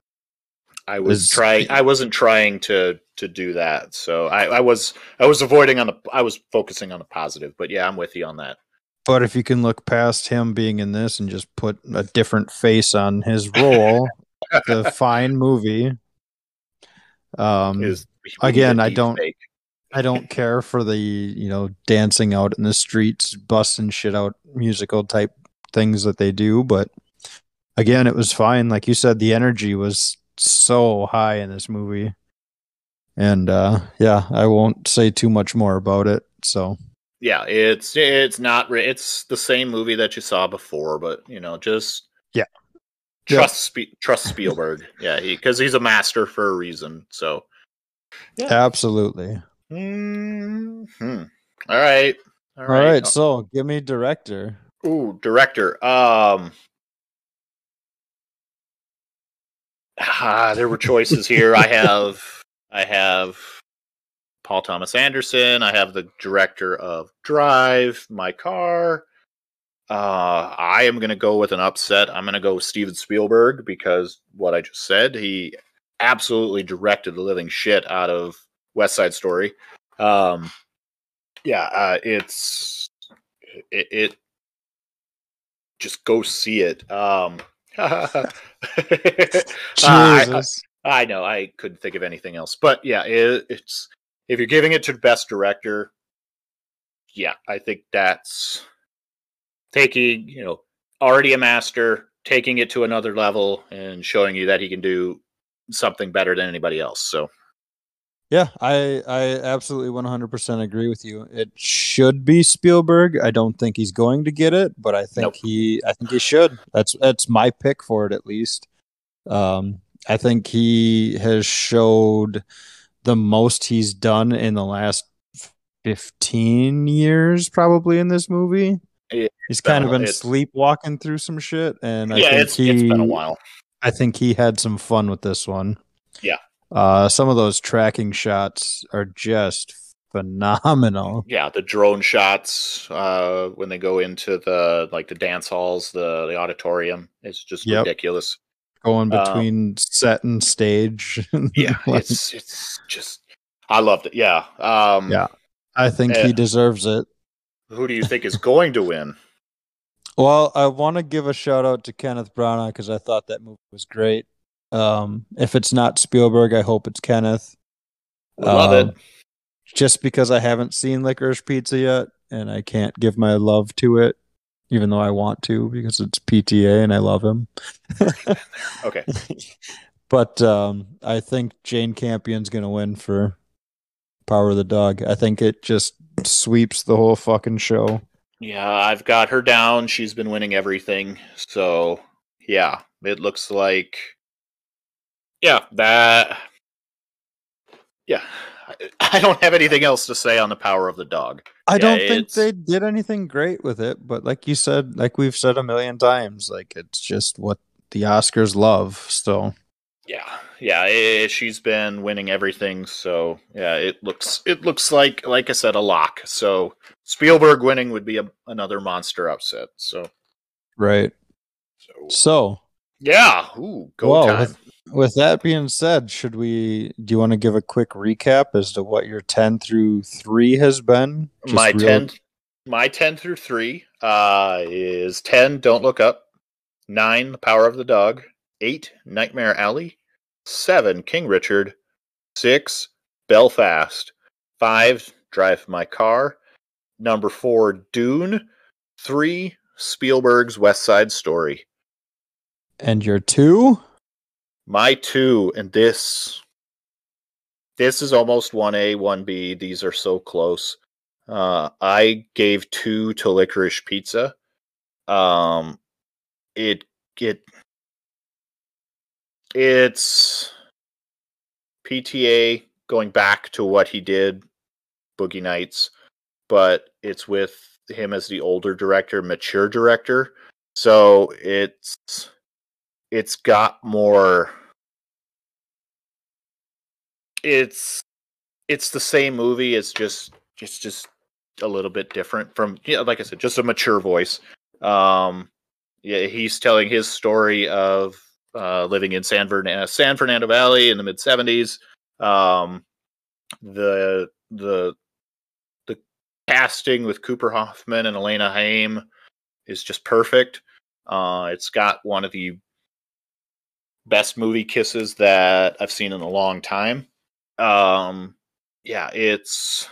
I was Is- trying. I wasn't trying to to do that. So I, I was I was avoiding on the. I was focusing on the positive. But yeah, I'm with you on that. But if you can look past him being in this and just put a different face on his role, the fine movie. Um, Is again, I don't- fake. I don't care for the you know dancing out in the streets, busting shit out, musical type things that they do. But again, it was fine. Like you said, the energy was so high in this movie, and uh, yeah, I won't say too much more about it. So Yeah, it's it's not. It's the same movie that you saw before, but you know, just Yeah. Yeah. Trust Spe- trust Spielberg. yeah, because he's a master for a reason. So. yeah. absolutely. Hmm All right. All right, so give me director. Ooh, director. Um. Ah, there were choices here. I have, I have Paul Thomas Anderson. I have the director of Drive, My Car. Uh, I am going to go with an upset. I'm going to go with Steven Spielberg because what I just said, he absolutely directed the living shit out of West Side Story. Um, yeah, uh, it's it, it just go see it. Um, I, Jesus. I know I couldn't think of anything else, but yeah, it, it's if you're giving it to the best director, yeah, I think that's taking you know already a master, taking it to another level, and showing you that he can do something better than anybody else. So Yeah, I I absolutely 100% agree with you. It should be Spielberg. I don't think he's going to get it, but I think Nope. he I think he should. That's that's my pick for it at least. Um I think he has showed the most he's done in the last 15 years probably in this movie. He's been kind of been sleepwalking through some shit and I yeah, think it's he it's been a while. I think he had some fun with this one. Yeah. Uh, some of those tracking shots are just phenomenal. Yeah, the drone shots uh, when they go into the like the dance halls, the the auditorium. It's just Yep. ridiculous. Going Um, between set and stage. Yeah, Like, it's it's just I loved it. Yeah. Um, Yeah. I think eh. he deserves it. Who do you think is going to win? Well, I want to give a shout out to Kenneth Branagh because I thought that movie was great. Um, if it's not Spielberg, I hope it's Kenneth. Love Um, it. Just because I haven't seen Licorice Pizza yet, and I can't give my love to it, even though I want to because it's PTA and I love him. Okay. but um, I think Jane Campion's gonna win for Power of the Dog. I think it just sweeps the whole fucking show. Yeah, I've got her down. She's been winning everything. So, yeah, it looks like Yeah, that Yeah. I- don't have anything else to say on the power of the dog. I Yeah, don't think it's- they did anything great with it, but like you said, like we've said a million times, like it's just what the Oscars love. So Yeah, yeah, eh, she's been winning everything. So yeah, it looks it looks like like I said a lock. So Spielberg winning would be a, another monster upset. So right. so So yeah, ooh, go well, time. with, with that being said, should we? Do you want to give a quick recap as to what your ten through three has been? Just my real- ten, my ten through three uh, is ten. Don't look up. Nine, the power of the dog. Eight, Nightmare Alley. Seven, King Richard. Six, Belfast. Five, Drive My Car. Number four, Dune. Three, Spielberg's West Side Story. and your two. My two, and this this is almost one A, one B. These are so close. Uh, I gave two to licorice pizza. Um, it it it's PTA going back to what he did, Boogie Nights, but it's with him as the older director, mature director. So it's it's got more it's it's the same movie it's just it's just a little bit different from yeah like i said just a mature voice. Um yeah he's telling his story of uh living in san fernando san fernando valley in the mid 70s um the the the casting with cooper hoffman and alana haim is just perfect. Uh it's got one of the best movie kisses that I've seen in a long time. Um, yeah, it's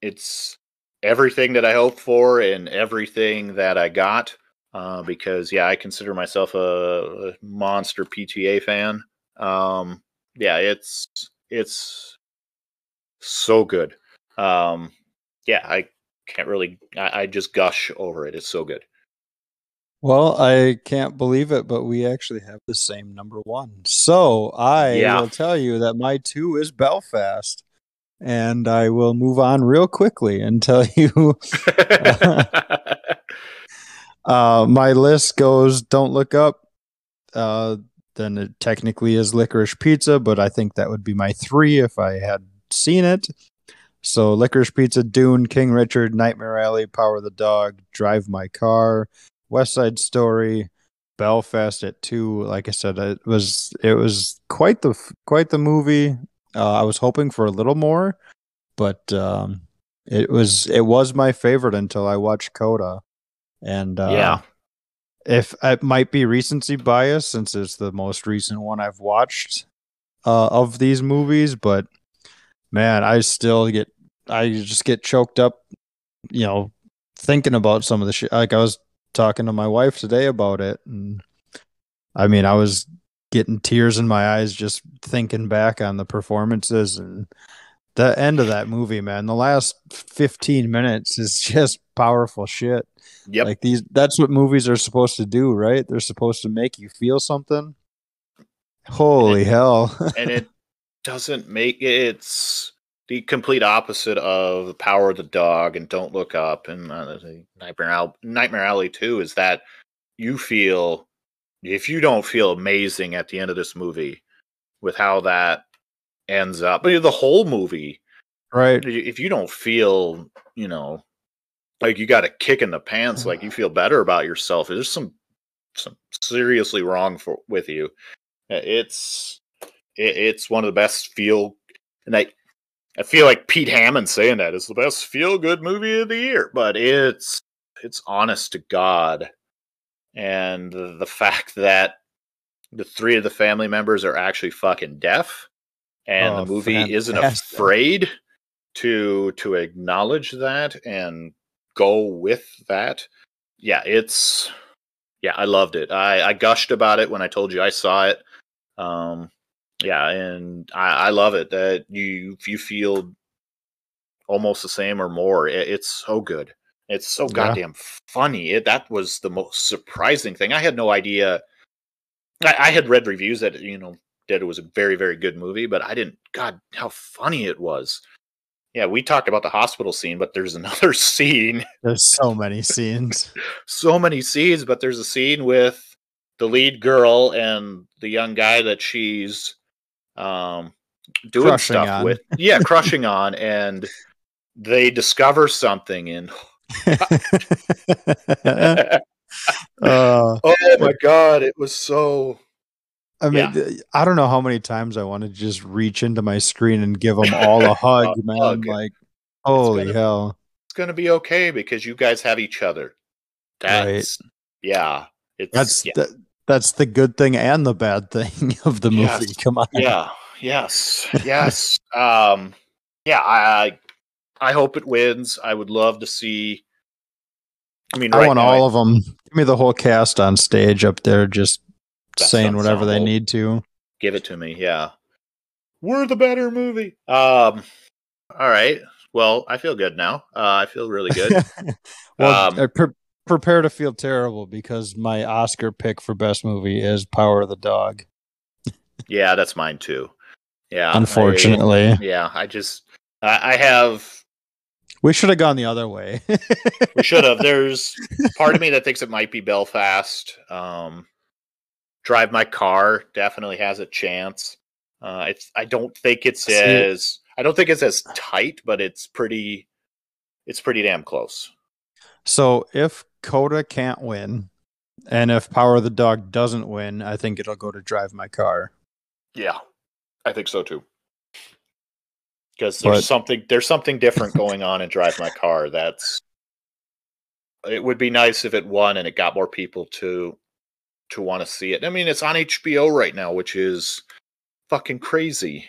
it's everything that I hoped for and everything that I got. Uh, because yeah, I consider myself a, a monster PTA fan. Um, yeah, it's it's so good. Um, yeah, I can't really. I, I just gush over it. It's so good. Well, I can't believe it, but we actually have the same number one. So I Yeah. will tell you that my two is Belfast. And I will move on real quickly and tell you uh, my list goes Don't Look Up. Uh, then it technically is Licorice Pizza, but I think that would be my three if I had seen it. So Licorice Pizza, Dune, King Richard, Nightmare Alley, Power of the Dog, Drive My Car, West Side Story, Belfast at two. Like I said, it was it was quite the quite the movie. Uh, I was hoping for a little more, but um, it was it was my favorite until I watched Coda, and uh, yeah, if it might be recency bias since it's the most recent one I've watched uh, of these movies, but man, I still get I just get choked up, you know, thinking about some of the shit. Like I was talking to my wife today about it, and I mean, I was getting tears in my eyes just thinking back on the performances and the end of that movie, man. The last 15 minutes is just powerful shit. yep. Like these that's what movies are supposed to do, right? They're supposed to make you feel something. Holy hell. and it doesn't make it's the complete opposite of the power of the dog and don't look up and uh, nightmare Alley, nightmare alley 2 is that you feel if you don't feel amazing at the end of this movie with how that ends up. But the whole movie, Right. if you don't feel, you know, like you got a kick in the pants, like you feel better about yourself, there's some some seriously wrong for with you. Uh, It's it, it's one of the best feel, and I I feel like Pete Hammond saying that is the best feel good movie of the year, but it's it's honest to God, and the, fact that the three of the family members are actually fucking deaf, and Oh, the movie isn't afraid to to acknowledge that and go with that. Yeah, it's yeah, I loved it. I, I gushed about it when I told you I saw it. Um, yeah, and I, I love it that you you feel almost the same or more. It, it's so good. It's so Yeah. goddamn funny. It, that was the most surprising thing. I had no idea. I, I had read reviews that you know that it was a very very good movie, but I didn't. God, how funny it was. Yeah, we talked about the hospital scene, but there's another scene There's so many scenes. so many scenes, but there's a scene with the lead girl and the young guy that she's um doing Crushing stuff on. with. Yeah, crushing on and they discover something and uh, oh my god, it was so I mean, Yeah. I don't know how many times I want to just reach into my screen and give them all a hug, A man. hug. Like, holy gonna- hell. it's to be okay because you guys have each other. That's yeah. It's That's yeah. the, that's the good thing and the bad thing of the movie. Yes. Come on. yeah yes yes um yeah i i hope it wins i would love to see i mean I want now, all of them. Give me the whole cast on stage up there just saying whatever they need to. give it to me yeah we're the better movie um all right well i feel good now uh i feel really good well, Um, uh, pre- prepare to feel terrible because my Oscar pick for best movie is Power of the Dog. yeah that's mine too. Yeah I- Unfortunately, yeah i just i, I have we should have gone the other way. we should have. There's part of me that thinks it might be belfast. Um drive my car definitely has a chance. Uh it's i don't think it's See- as i don't think it's as tight but it's pretty it's pretty damn close. So if Coda can't win, and if Power of the Dog doesn't win, I think it'll go to Drive My Car. yeah i think so too. Because there's But- something there's something different going on in drive my car that's it would be nice if it won and it got more people to to want to see it. I mean it's on hbo right now which is fucking crazy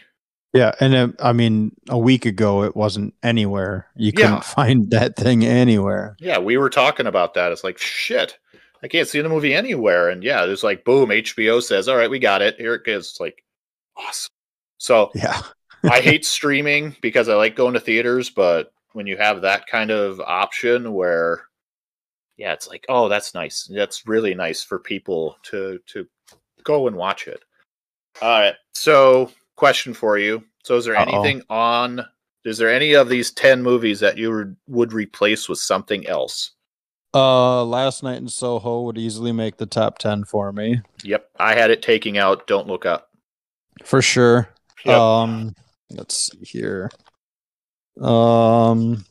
Yeah, and uh, I mean, a week ago it wasn't anywhere. You Yeah. couldn't find that thing anywhere. Yeah, we were talking about that. It's like shit. I can't see the movie anywhere. And yeah, it's like boom, HBO says, "All right, we got it. Here it is." It's like awesome. So Yeah, I hate streaming because I like going to theaters, but when you have that kind of option where yeah, it's like, oh, that's nice. That's really nice for people to to go and watch it. All right. So, question for you. So, is there Uh-oh. anything on is there any of these 10 movies that you would- would replace with something else? uh, Last Night in Soho would easily make the top ten for me Yep, I had it taking out Don't Look Up. for sure. Yep. Um, let's see here. Um,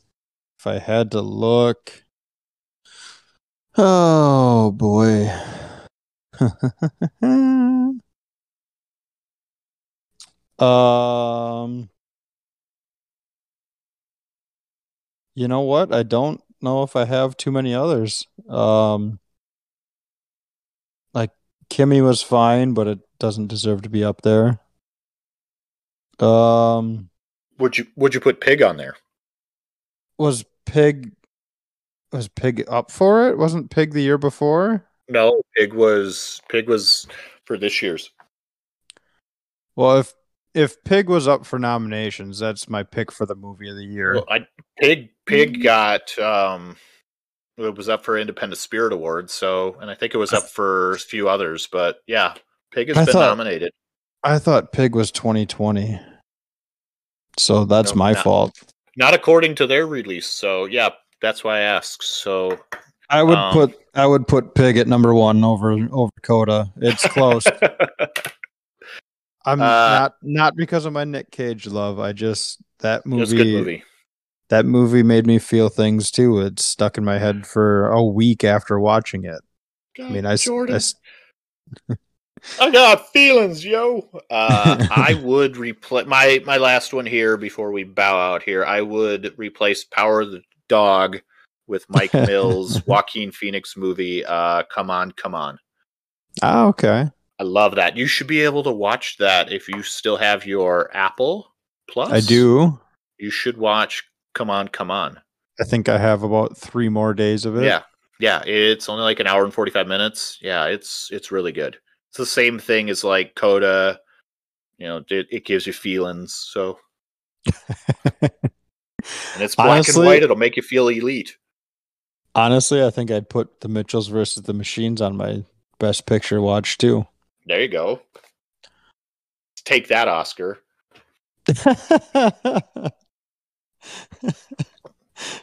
if I had to look, oh boy. um, you know what? I don't know if I have too many others. Um, like Kimmy was fine, but it doesn't deserve to be up there. Um, would you would you put Pig on there? was Pig was Pig up for it? Wasn't Pig the year before? No, Pig was Pig was for this year's. Well, if if Pig was up for nominations, that's my pick for the movie of the year. Well, I Pig Pig got um it was up for Independent Spirit Award, so and I think it was up for a few others, but yeah, Pig has I been thought- nominated. I thought Pig was 2020. So that's Nope, my not- fault. Not according to their release, so yeah, that's why I asked. So I would Um, put I would put Pig at number 1 over over Coda. It's close. I'm Uh, not not because of my Nick Cage love. I just that movie, good movie. that movie made me feel things too. It stuck in my head for a week after watching it. I mean, I, Jordan, s- I got feelings, yo. Uh, I would replace my my last one here before we bow out here. I would replace Power of the Dog with Mike Mills, Joaquin Phoenix movie. Uh, come on, come on. ah, okay. I love that. You should be able to watch that if you still have your Apple Plus. I do. You should watch Come On, Come On. I think I have about three more days of it. Yeah. Yeah, it's only like an hour and 45 minutes. Yeah, it's it's really good. It's the same thing as like Coda. You know, it, it gives you feelings. So, and it's black Honestly- and white. It'll make you feel elite. Honestly, I think I'd put the Mitchells versus the Machines on my best picture watch too. There you go. Take that, Oscar.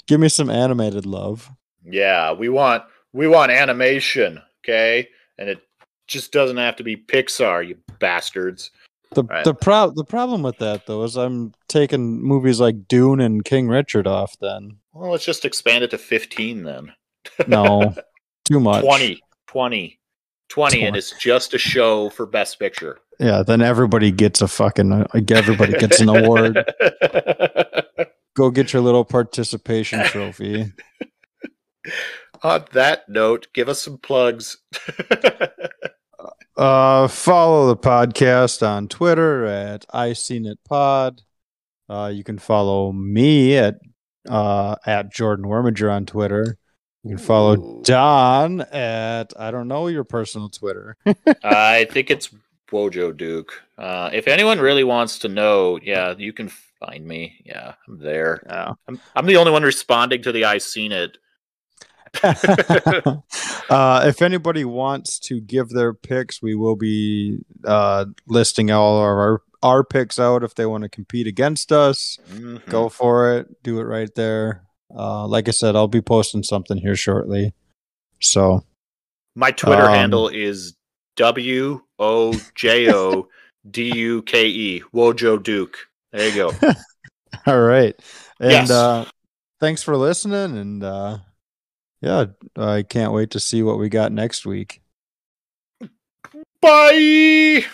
Give me some animated love. Yeah, we want we want animation, okay? And it just doesn't have to be Pixar, you bastards. The Right. the pro- the problem with that though is I'm taking movies like Dune and King Richard off then. Well, let's just expand it to 15 then. No. too much. 20, 20, 20, and it's just a show for Best Picture. Yeah, then everybody gets a fucking uh, everybody gets an award. Go get your little participation trophy. On that note, give us some plugs. Uh, follow the podcast on Twitter at I Scene It Pod. Uh, you can follow me at uh, at Jordan Wormager on Twitter. You can follow Ooh. Don at I don't know your personal Twitter. I think it's Wojo Duke. Uh, if anyone really wants to know, yeah, you can find me. Yeah, I'm there. Yeah. I'm, I'm the only one responding to the I Scene It. uh, if anybody wants to give their picks, we will be uh, listing all of our our picks out if they want to compete against us. Mhm. go for it do it right there uh like i said i'll be posting something here shortly so My Twitter Um, handle is W O J O D U K E. Wojo Duke. There you go. all right and Yes. uh thanks for listening and uh yeah i can't wait to see what we got next week Bye.